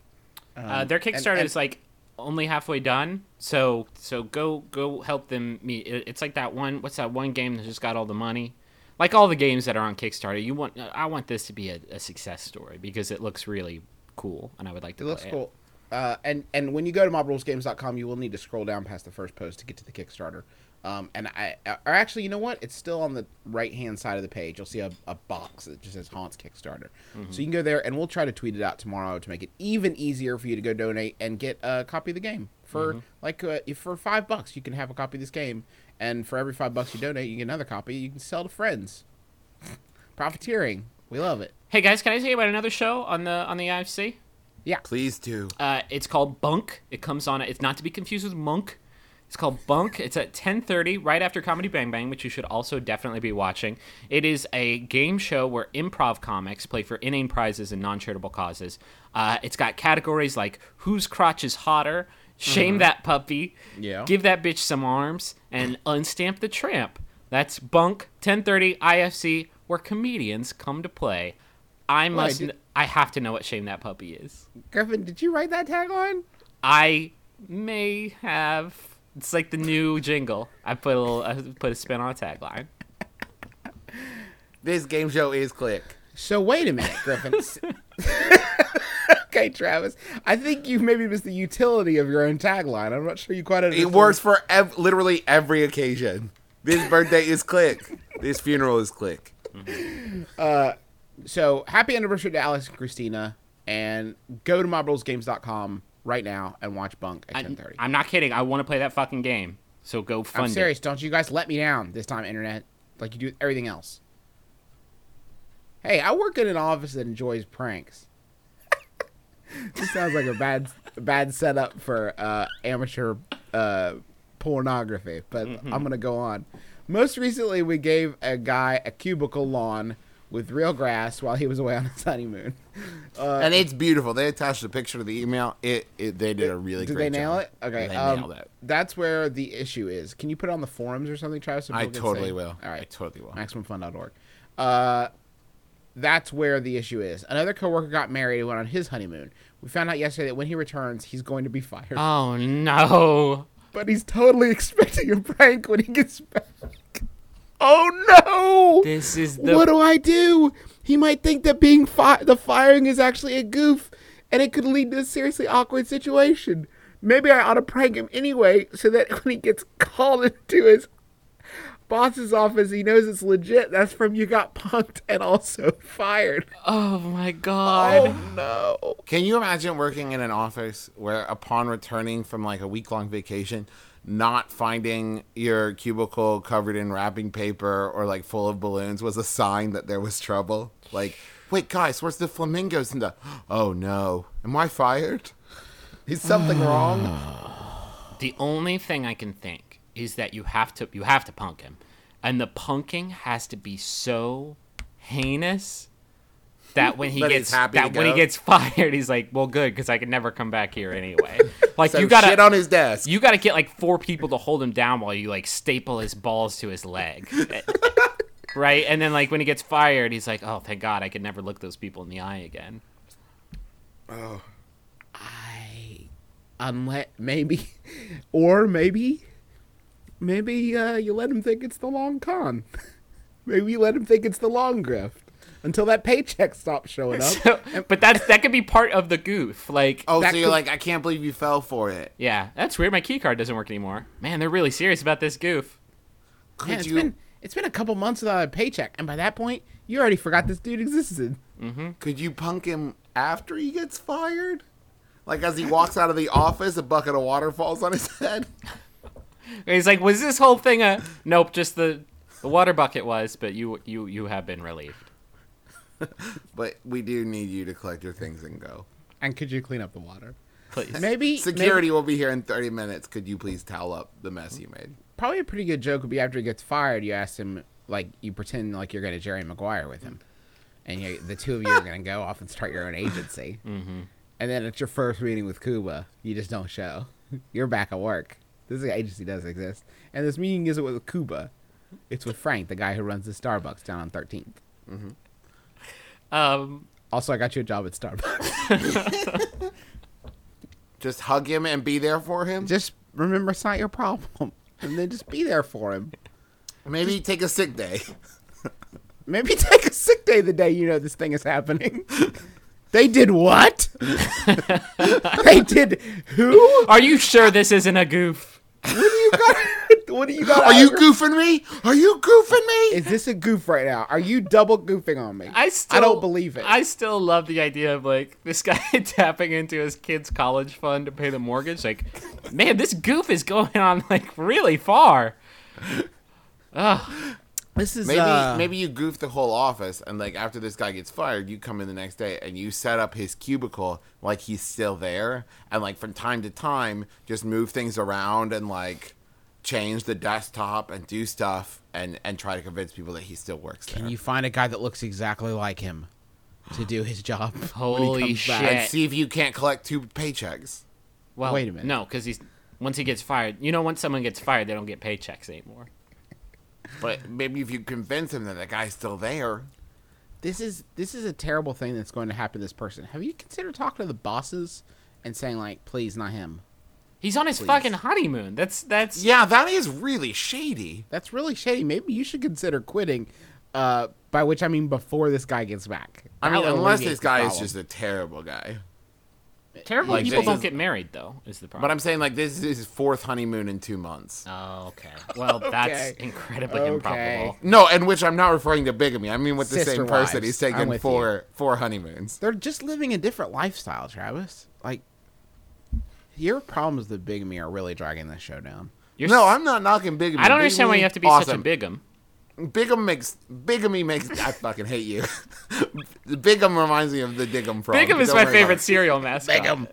Uh, their Kickstarter and- is like only halfway done, so so go go help them meet. It's like that one. What's that one game that just got all the money? Like all the games that are on Kickstarter, you want. I want this to be a, a success story because it looks really cool, and I would like to. It looks play cool. Uh, and and when you go to mobrulesgames.com, you will need to scroll down past the first post to get to the Kickstarter. Um, and I, or actually, you know what? It's still on the right hand side of the page. You'll see a, a box that just says Haunts Kickstarter. So you can go there, and we'll try to tweet it out tomorrow to make it even easier for you to go donate and get a copy of the game for like uh, if for five bucks. You can have a copy of this game, and for every five bucks you donate, you get another copy. You can sell to friends. (laughs) Profiteering, we love it. Hey guys, can I tell you about another show on the on the IFC? Please do. Uh, it's called Bunk. It comes on. It's not to be confused with Monk. It's called Bunk. It's at 10:30, right after Comedy Bang Bang, which you should also definitely be watching. It is a game show where improv comics play for inane prizes and non-charitable causes. Uh, it's got categories like whose crotch is hotter, shame that puppy, Yeah. give that bitch some arms, and unstamp the tramp. That's Bunk 10:30 IFC, where comedians come to play. I must. did- I have to know what shame that puppy is. Griffin, did you write that tagline? I may have. It's like the new jingle. I put a little, I put a spin on a tagline. This game show is click. So wait a minute, Griffin. (laughs) Okay, Travis. I think you've maybe missed the utility of your own tagline. I'm not sure you quite understand. It works for ev- literally every occasion. This birthday is click. This funeral is click. Uh, So happy anniversary to Alex and Christina, and go to mobrulesgames.com right now and watch Bunk at 10:30. I'm not kidding. I want to play that fucking game. So go fund it. I'm it. serious. Don't you guys let me down this time, internet, like you do with everything else. Hey, I work in an office that enjoys pranks. (laughs) this sounds like a bad, bad setup for uh, amateur uh, pornography, but I'm gonna go on. Most recently, we gave a guy a cubicle lawn with real grass while he was away on his (laughs) honeymoon. Uh, and it's beautiful. They attached a picture to the email. It, it they did a really Did great Did they nail job. it? Okay, They um, nailed it. That's where the issue is. Can you put it on the forums or something, Travis? so I totally see? will. All right, I totally will. MaximumFun.org. Uh, that's where the issue is. Another coworker got married and went on his honeymoon. We found out yesterday that when he returns, he's going to be fired. Oh no. but he's totally (laughs) expecting a prank when he gets back. Oh no! This is the what do I do? He might think that being fi- the firing is actually a goof, and it could lead to a seriously awkward situation. Maybe I ought to prank him anyway, so that (laughs) when he gets called into his boss's office, he knows it's legit. That's from you got punked and also (laughs) fired. Oh my oh, god. Oh no! Can you imagine working in an office where, upon returning from like a week long vacation, not finding your cubicle covered in wrapping paper or like full of balloons was a sign that there was trouble? Like, wait, guys, where's the flamingos and the? Oh no, am I fired? Is something (sighs) wrong? The only thing I can think is that you have to you have to punk him, and the punking has to be so heinous that when he That gets happy that when he gets (laughs) fired, he's like, "Well, good, because I can never come back here anyway." (laughs) Like So you gotta shit on his desk. you gotta get like four people to hold him down while you like staple his balls to his leg. (laughs) Right, and then like when he gets fired, he's like, "Oh, thank God, I can never look those people in the eye again." Oh, I unless maybe, or maybe, maybe uh, you let him think it's the long con. maybe you let him think it's the long grift until that paycheck stops showing up. (laughs) So, but that's that could be part of the goof. Like, oh, so you're could- like, I can't believe you fell for it. yeah, that's weird. My key card doesn't work anymore. Man, they're really serious about this goof. Could Man, it's you? been it's been a couple months without a paycheck, and by that point, you already forgot this dude existed. Mm-hmm. Could you punk him after he gets fired? Like as he walks out of the office, a bucket of water falls on his (laughs) head. (laughs) He's like, "Was this whole thing a nope? Just the the water bucket was, but you you you have been relieved." (laughs) But we do need you to collect your things and go. And could you clean up the water? Please. Maybe Security maybe- will be here in 30 minutes. Could you please towel up the mess you made? probably a pretty good joke would be after he gets fired, you ask him like you pretend like you're going to Jerry Maguire with him, and you, the two of you are going to go off and start your own agency. Mm-hmm. And then at your first meeting with Cuba, you just don't show. (laughs) You're back at work. This agency does exist, and this meeting isn't with Cuba. It's with Frank, the guy who runs the Starbucks down on 13th. Um, Also, I got you a job at Starbucks. (laughs) Just hug him and be there for him. just remember, it's not your problem, and then just be there for him. Maybe take a sick day. Maybe take a sick day the day you know this thing is happening. they did what? (laughs) they did who? are you sure this isn't a goof? What do you got? (laughs) What do you got? Are you goofing me? Are you goofing me? Is this a goof right now? Are you double goofing on me? I still I don't believe it. I still love the idea of like this guy (laughs) tapping into his kid's college fund to pay the mortgage. Like, man, this goof is going on like really far. This is Maybe uh, maybe you goof the whole office, and like after this guy gets fired, you come in the next day and you set up his cubicle like he's still there, and like from time to time just move things around and like change the desktop and do stuff and and try to convince people that he still works there. Can you find a guy that looks exactly like him to do his job? (laughs) Holy comes back? shit. and see if you can't collect two paychecks. Well, Wait a minute. No, because he's once he gets fired. You know, once someone gets fired, they don't get paychecks anymore. But maybe if you convince him that the guy's still there. This is this is a terrible thing that's going to happen to this person. Have you considered talking to the bosses and saying like, please, not him? He's on his fucking honeymoon. That's that's Yeah, that is really shady. That's really shady. Maybe you should consider quitting Uh, by which I mean before this guy gets back. I mean, unless this the guy is just a terrible guy. Terrible Like, people don't is- get married though. Is the problem? But I'm saying like this is his fourth honeymoon in two months. Oh, okay. Well, (laughs) that's incredibly Okay. improbable. No, and which I'm not referring to bigamy. I mean with the Sister same person. He's taken with four four honeymoons. They're just living a different lifestyle, Travis. Like, your problems with bigamy are really dragging this show down. You're no, I'm not knocking bigamy. I don't understand why you have to be such a awesome. bigum. Bigum makes bigamy makes. I fucking hate you. (laughs) Bigum reminds me of the Dig 'Em frog. Bigum is Don't my favorite cereal mascot. Bigum.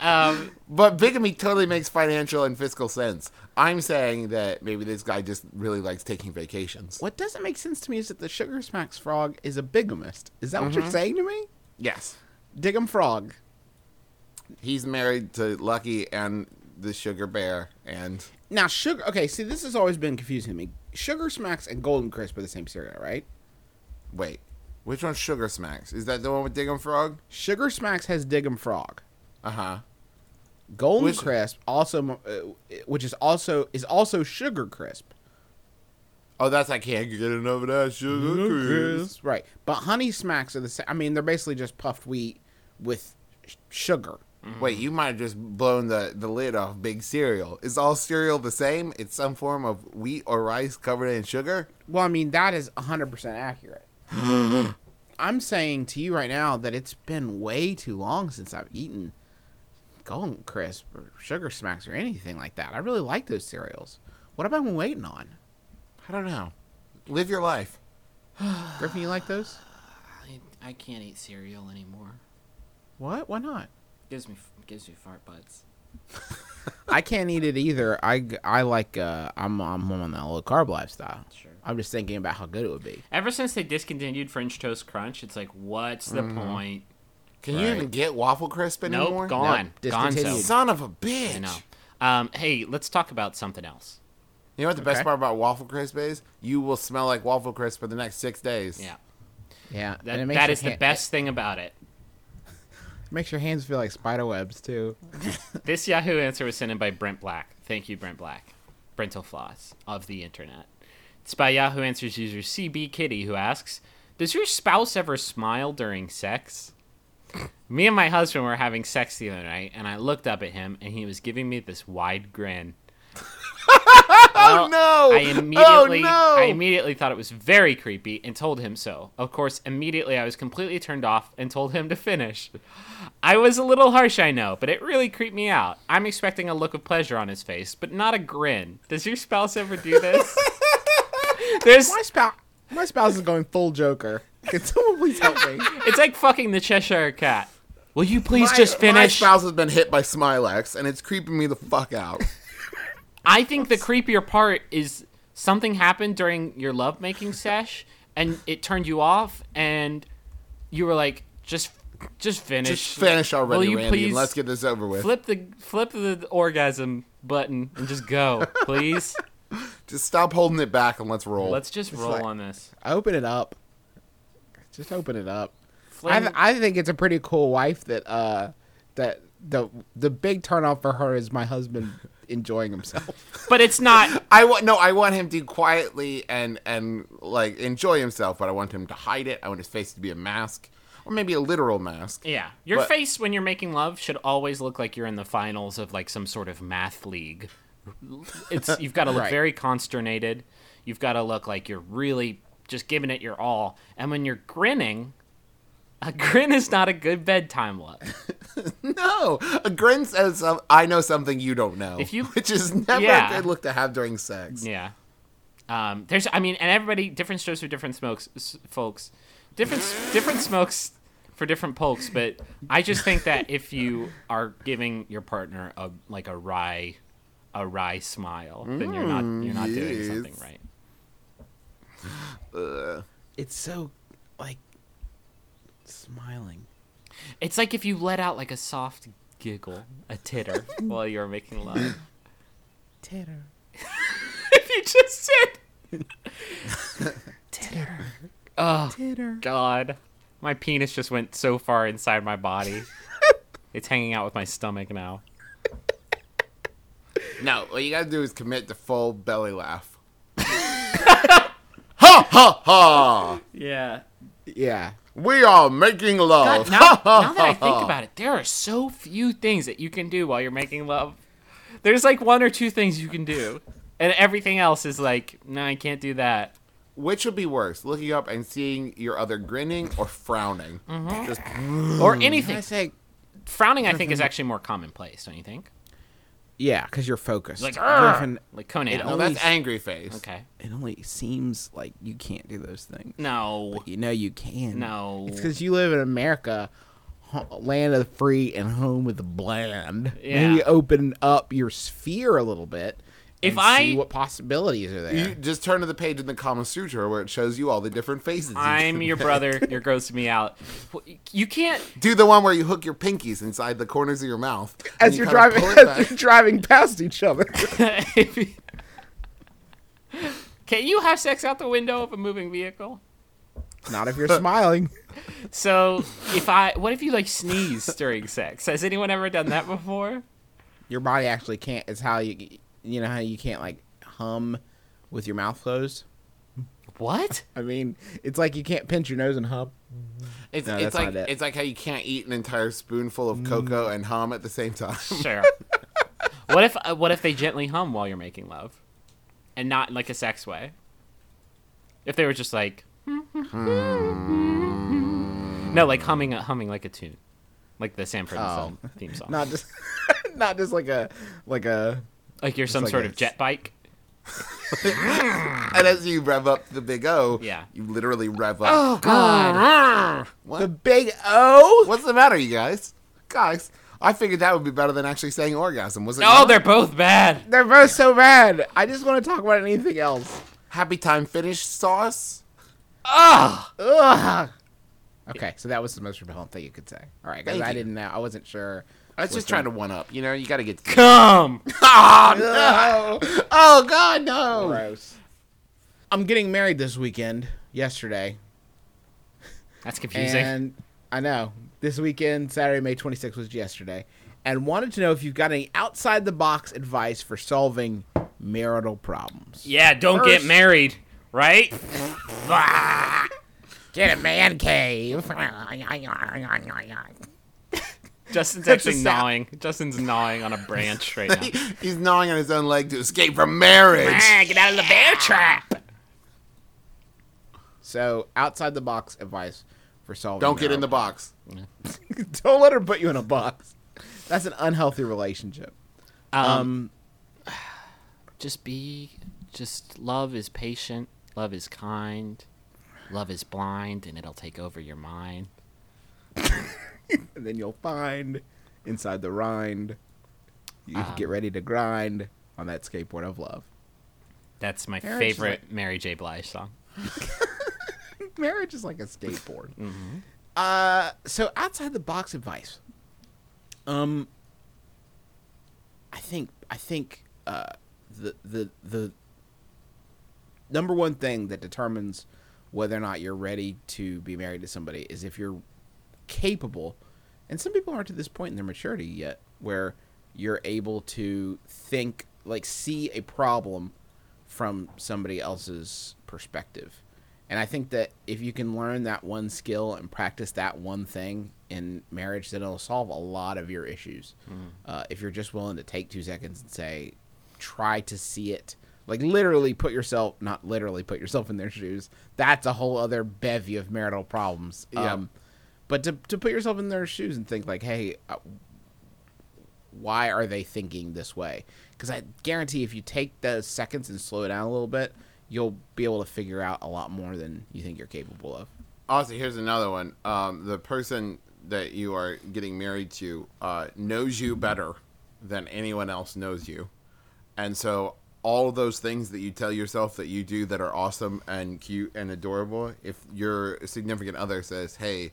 Um, But bigamy totally makes financial and fiscal sense. I'm saying that maybe this guy just really likes taking vacations. What doesn't make sense to me is that the Sugar Smacks frog is a bigamist. Is that what Mm-hmm. you're saying to me? Yes, Dig 'Em frog. he's married to Lucky and the Sugar Bear, and Now, sugar. Okay, see, this has always been confusing to me. Sugar Smacks and Golden Crisp are the same cereal, right? wait, which one's Sugar Smacks? Is that the one with Dig 'Em Frog? Sugar Smacks has Dig 'Em frog. Uh huh. Golden Which- Crisp also, uh, which is also is also Sugar Crisp. Oh, that's I can't get enough of that sugar crisp. Right, but Honey Smacks are the same. I mean, they're basically just puffed wheat with sh- sugar. Wait, you might have just blown the, the lid off big cereal. Is all cereal the same? It's some form of wheat or rice covered in sugar? Well, I mean, that is 100% accurate. (laughs) I'm saying to you right now that it's been way too long since I've eaten Golden Crisp or Sugar Smacks or anything like that. I really like those cereals. What have I been waiting on? I don't know. Live your life. Griffin, you like those? (sighs) I, I can't eat cereal anymore. What? Why not? Gives me gives me fart butts. (laughs) I can't eat it either. I, I like, uh, I'm, I'm on that low carb lifestyle. Sure. I'm just thinking about how good it would be. Ever since they discontinued French Toast Crunch, it's like, what's the point? Can you even get waffle crisp anymore? Nope, gone, Nope, gone. So. Son of a bitch. I know. Um, hey, let's talk about something else. You know what the best part about waffle crisp is? You will smell like waffle crisp for the next six days. Yeah, Yeah. that, and it makes that your is the hand- best thing about it. It makes your hands feel like spider webs, too. (laughs) This Yahoo answer was sent in by Brent Black. Thank you, Brent Black. brentalfloss of the internet. It's by Yahoo Answers user CB Kitty who asks, Does your spouse ever smile during sex? Me and my husband were having sex the other night, and I looked up at him, and he was giving me this wide grin. (laughs) (laughs) Oh no! I oh, immediately, oh, no! I immediately thought it was very creepy and told him so. Of course, immediately I was completely turned off and told him to finish. I was a little harsh, I know, but it really creeped me out. I'm expecting a look of pleasure on his face, but not a grin. Does your spouse ever do this? (laughs) There's, My spouse, my spouse is going full Joker. (laughs) Can someone please help me? it's like fucking the Cheshire Cat. Will you please my, just finish? My spouse has been hit by Smilex, and it's creeping me the fuck out. I think the creepier part is something happened during your lovemaking sesh and it turned you off and you were like just just finish. Just finish Will already, you Randy, please and let's get this over with. flip the flip the orgasm button and just go, (laughs) please. Just stop holding it back and let's roll. Let's just roll like- on this. Open it up. Just open it up. I, I think it's a pretty cool wife that uh that the the big turnoff for her is my husband enjoying himself. (laughs) but it's not (laughs) I want no. I want him to quietly and and like enjoy himself, but I want him to hide it. I want his face to be a mask, or maybe a literal mask. Yeah, your But- face when you're making love should always look like you're in the finals of like some sort of math league. It's you've got to look Right. very consternated. You've got to look like you're really just giving it your all. And when you're grinning, a grin is not a good bedtime look. (laughs) No, a grin says some, I know something you don't know. If you- (laughs) which is never Yeah. a good look to have during sex. Yeah. Um, there's, I mean, and everybody, different strokes for different smokes, folks, different, different smokes for different pokes. But I just think that if you are giving your partner a like a wry, a wry smile, then you're not, you're not doing something right. Ugh. It's so like smiling. It's like if you let out like a soft giggle, a titter (laughs) while you're making love. Titter. (laughs) if you just said (laughs) titter. Oh Titter. God, my penis just went so far inside my body. it's hanging out with my stomach now. No, what you gotta do is commit to full belly laugh. ha ha ha. Yeah. Yeah. We are making love. God, now, now that I think (laughs) about it, there are so few things that you can do while you're making love. There's like one or two things you can do, and everything else is like, no, I can't do that. Which would be worse, looking up and seeing your other grinning or frowning? Mm-hmm. Just Or I anything. say, Frowning, I think, is actually more commonplace, don't you think? Yeah, because you're focused. Like, Griffin, like Conan. no, that's angry face. okay. it only seems like you can't do those things. No. You know you can. No. It's because you live in America, land of the free and home of the bland. Yeah. Maybe open up your sphere a little bit. If and I- see what possibilities are there. You just turn to the page in the Kama Sutra where it shows you all the different faces. I'm can your make. brother. (laughs) You're grossing me out. You can't. Do the one where you hook your pinkies inside the corners of your mouth as you you're kinda driving, as you're driving past each other. (laughs) Can you have sex out the window of a moving vehicle? Not if you're smiling. (laughs) So, if I, what if you like sneeze during sex? Has anyone ever done that before? Your body actually can't. It's how you, you know how you can't like hum with your mouth closed. What? I mean, it's like you can't pinch your nose and hum. It's, No, it's like not it. it's like how you can't eat an entire spoonful of cocoa and hum at the same time. Sure. (laughs) what if uh, what if they gently hum while you're making love, and not in like a sex way? If they were just like, no, like humming a, humming like a tune, like the Sanford and Son theme song, Not just, (laughs) not just like a, like a. like you're some like sort a of jet bike. and as you rev up the big O, Yeah. you literally rev up. Oh God! What? The big O. What's the matter, you guys? Guys, I figured that would be better than actually saying orgasm. Was it? Oh, not? they're both bad. They're both so bad. I just want to talk about anything else. happy time finish sauce. Ah! Ugh. Okay, so that was the most repellent thing you could say. All right, guys, I didn't know. I wasn't sure. I was just trying to one up. You know, you got to get. (laughs) Come. Oh, (laughs) Oh God, no! gross. I'm getting married this weekend. Yesterday, That's confusing. and I know this weekend, Saturday, May 26th, was yesterday, and wanted to know if you've got any outside the box advice for solving marital problems. yeah, don't get First- married, right? (laughs) Get a man cave. Justin's actually gnawing. Justin's gnawing on a branch (laughs) right now. He's gnawing on his own leg to escape from marriage. get out of the bear trap. So, outside the box advice for solving. Don't get in the box. (laughs) Don't let her put you in a box. That's an unhealthy relationship. Um, Um, (sighs) just be, just love is patient. Love is kind. Love is blind, and it'll take over your mind. (laughs) (laughs) and then you'll find inside the rind. You get ready to grind on that skateboard of love. That's my Marriage is favorite Mary J. Blige song. (laughs) Marriage is like a skateboard. Uh, so outside the box advice. Um, I think I think uh, the the the number one thing that determines whether or not you're ready to be married to somebody is if you're capable, and some people aren't to this point in their maturity yet, where you're able to think like see a problem from somebody else's perspective. And I think that if you can learn that one skill and practice that one thing in marriage, then it'll solve a lot of your issues. Uh, if you're just willing to take two seconds and say, try to see it, like literally put yourself, not literally put yourself in their shoes. That's a whole other bevy of marital problems. Yeah. Um, but to, to put yourself in their shoes and think like, hey, uh, why are they thinking this way? Because I guarantee if you take the seconds and slow it down a little bit, you'll be able to figure out a lot more than you think you're capable of. Also, here's another one. Um, the person that you are getting married to uh, knows you better than anyone else knows you, and so all those things that you tell yourself that you do that are awesome and cute and adorable, if your significant other says, "Hey,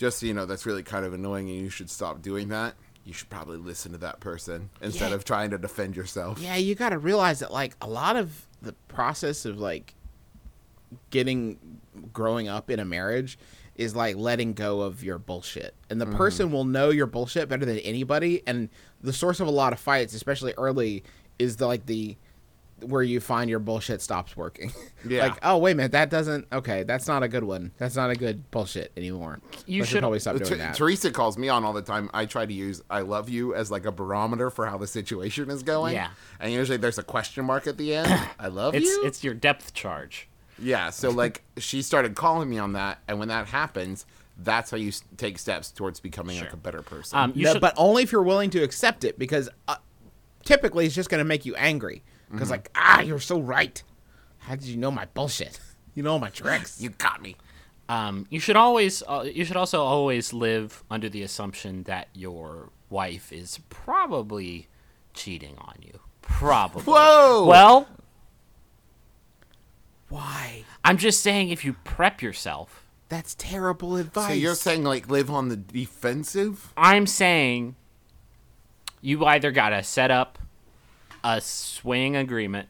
just so you know, that's really kind of annoying, and you should stop doing that," you should probably listen to that person instead Yeah. of trying to defend yourself. Yeah, you got to realize that like a lot of the process of like getting growing up in a marriage is like letting go of your bullshit. And the mm-hmm. person will know your bullshit better than anybody and the source of a lot of fights, especially early, is the like the where you find your bullshit stops working. (laughs) Yeah. like, oh wait a minute, that doesn't. Okay, that's not a good one. That's not a good bullshit anymore. You I should- probably stop T- doing that. Teresa calls me on all the time. I try to use "I love you" as like a barometer for how the situation is going. Yeah. and usually there's a question mark at the end. I (coughs) love It's you. it's your depth charge. Yeah, so like she started calling me on that, and when that happens, that's how you take steps towards becoming like a better person. Um, you No, should, but only if you're willing to accept it, because uh, typically it's just going to make you angry. Because Mm-hmm. like, ah, you're so right. How did you know my bullshit? (laughs) You know my tricks. you got me. um, you should always uh, you should also always live under the assumption that your wife is probably cheating on you. Probably. Whoa! Well, Why? I'm just saying if you prep yourself, That's terrible advice. So you're saying like live on the defensive? I'm saying you either gotta set up a swing agreement.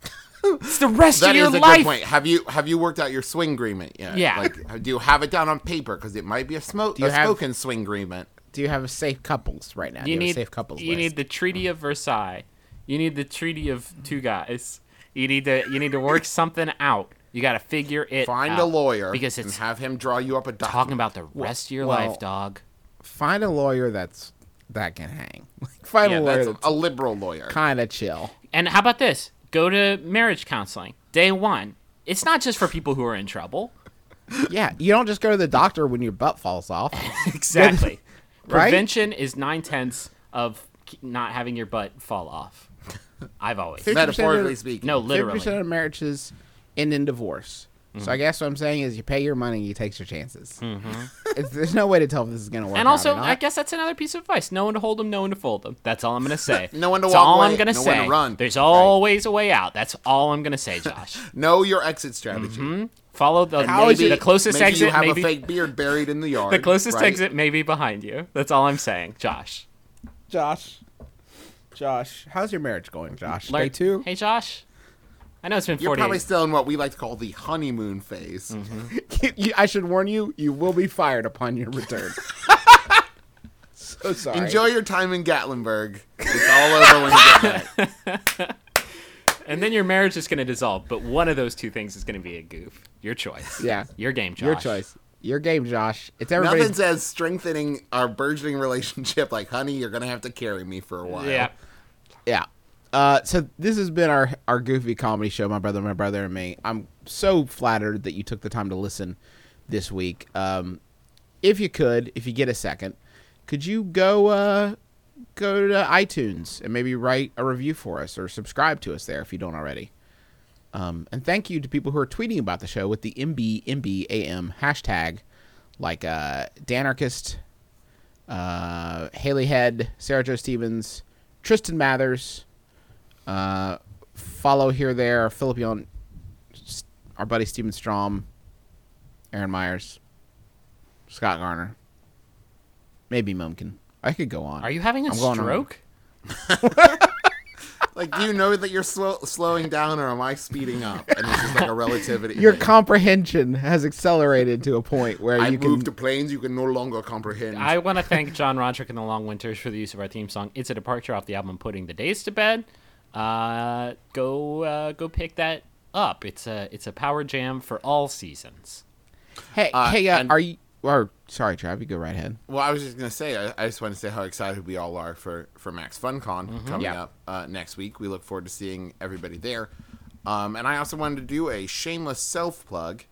(laughs) it's the rest That of your life. is a life. good point. Have you have you worked out your swing agreement yet? Yeah. Like, do you have it down on paper? Because it might be a smoke a have- spoken swing agreement. Do you have a safe couples right now? You a need safe couples. you list? need the Treaty of Versailles. You need the Treaty of Two Guys. You need to you need to work (laughs) something out. You got to figure it. Find out. a lawyer because it's and have him draw you up a document. talking about the rest of your well, life, dog. find a lawyer that's that can hang. (laughs) Like find Yeah, a lawyer That's that's a liberal lawyer. kind of chill. And how about this? Go to marriage counseling day one. It's not just for people who are in trouble. (laughs) Yeah, you don't just go to the doctor when your butt falls off. (laughs) Exactly. Right? Prevention is nine tenths of not having your butt fall off. I've always. Metaphorically of- speaking. No, Fifty percent of marriages end in divorce. Mm-hmm. So I guess what I'm saying is you pay your money, you take your chances. Mm-hmm. (laughs) It's, there's no way to tell if this is gonna work. And out also, or not. I guess that's another piece of advice: no one to hold them, no one to fold them. That's all I'm gonna say. (laughs) Know when to That's walk all away, I'm gonna know when say. to run. There's always a way out. That's all I'm gonna say, (laughs) Josh. Know your exit strategy. Mm-hmm. Follow the How is maybe it- the closest maybe exit. you have maybe a fake beard buried in the yard. the closest right? exit may be behind you. That's all I'm saying, Josh. Josh, Josh, how's your marriage going, Josh? Learn- Day two. Hey, Josh. I know it's been You're probably still in what we like to call the honeymoon phase. Mm-hmm. (laughs) You- I should warn you, you will be fired upon your return. (laughs) so sorry. Enjoy your time in Gatlinburg. It's all over when you get back. (laughs) and then your marriage is going to dissolve, but one of those two things is going to be a goof. Your choice. Yeah. Your game, Josh. Your choice. Your game, Josh. It's everybody's. Nothing says strengthening our burgeoning relationship like, honey, you're going to have to carry me for a while. Yeah. Yeah. Uh, so this has been our our goofy comedy show, my brother, my brother, and me. I'm so flattered that you took the time to listen this week. Um, if you could, if you get a second, could you go uh, go to iTunes and maybe write a review for us or subscribe to us there if you don't already. Um, and thank you to people who are tweeting about the show with the MBMBAM hashtag, like uh, Danarchist, uh, Haley Head, Sarah Jo Stevens, Tristan Mathers. Uh, follow here, there, Philip Young, our buddy Steven Strom, Aaron Myers, Scott Garner, maybe Mumkin. I could go on. Are you having a I'm going stroke? (laughs) Like, do you know that you're slow, slowing down or am I speeding up? And it's just like a relativity. Your thing. comprehension has accelerated to a point where I you moved can. to planes you can no longer comprehend. I want to thank John Roderick and the Long Winters for the use of our theme song. It's a departure off the album Putting the Days to Bed. Uh, go uh, go pick that up. It's a it's a power jam for all seasons. Hey, Uh, hey, uh, and- are you? Or sorry, Trav, you go right ahead. Well, I was just gonna say, I, I just want to say how excited we all are for for Max FunCon coming Mm-hmm. Yeah. up uh, next week. We look forward to seeing everybody there. Um, and I also wanted to do a shameless self plug.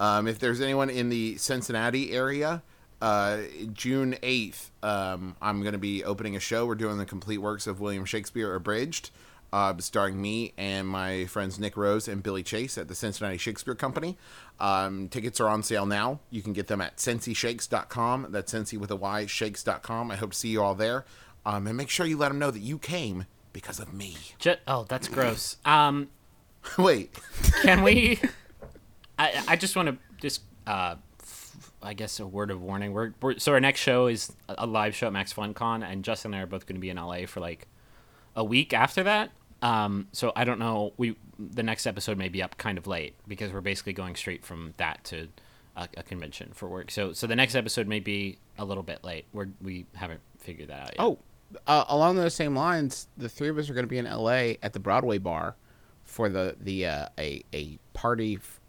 Um, if there's anyone in the Cincinnati area, uh, June eighth, um, I'm going to be opening a show. We're doing the complete works of William Shakespeare abridged, uh, starring me and my friends Nick Rose and Billy Chase at the Cincinnati Shakespeare Company. Um, tickets are on sale now. You can get them at cincyshakes.com. That's Cincy with a Y, shakes.com. I hope to see you all there. Um, and make sure you let them know that you came because of me. Ju- oh, that's gross. Um, (laughs) Wait. can we? (laughs) I I just want to just uh, I guess a word of warning. We're, we're so our next show is a- a live show at Max FunCon, and Justin and I are both going to be in LA for like a week after that. Um, so I don't know. We the next episode may be up kind of late because we're basically going straight from that to a, a convention for work. So so the next episode may be a little bit late. We're we haven't figured that out yet. Oh, uh, along those same lines, the three of us are going to be in L.A. at the Broadway Bar for the the uh, a a party f-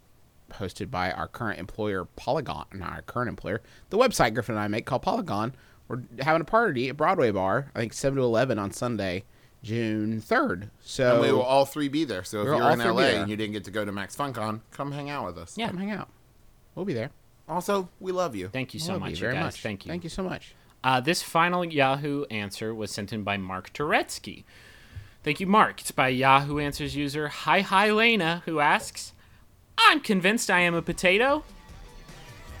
hosted by our current employer Polygon, not our current employer, the website Griffin and I make called Polygon. We're having a party at Broadway Bar. I think seven to eleven on Sunday, June third. So And we will all three be there. So if you're in LA and you didn't get to go to Max FunCon, come hang out with us. Yeah. come hang out. We'll be there. Also, we love you. Thank you so much, you you very guys. much. Thank you. Thank you so much. Uh, this final Yahoo answer was sent in by Mark Turetsky. Thank you, Mark. It's by Yahoo Answers user Hi Hi Lena, who asks, "I'm convinced I am a potato. (laughs)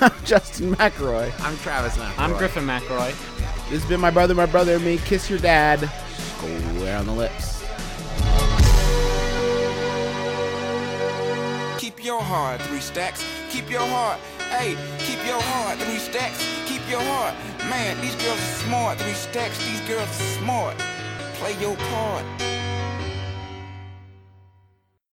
I'm Justin McElroy. I'm Travis McElroy. I'm Griffin McElroy. This has been my brother, my brother, and me. Kiss your dad. Square on the lips. Keep your heart, three stacks. Keep your heart. Hey, keep your heart, three stacks. Keep your heart. Man, these girls are smart, three stacks. These girls are smart. Play your part.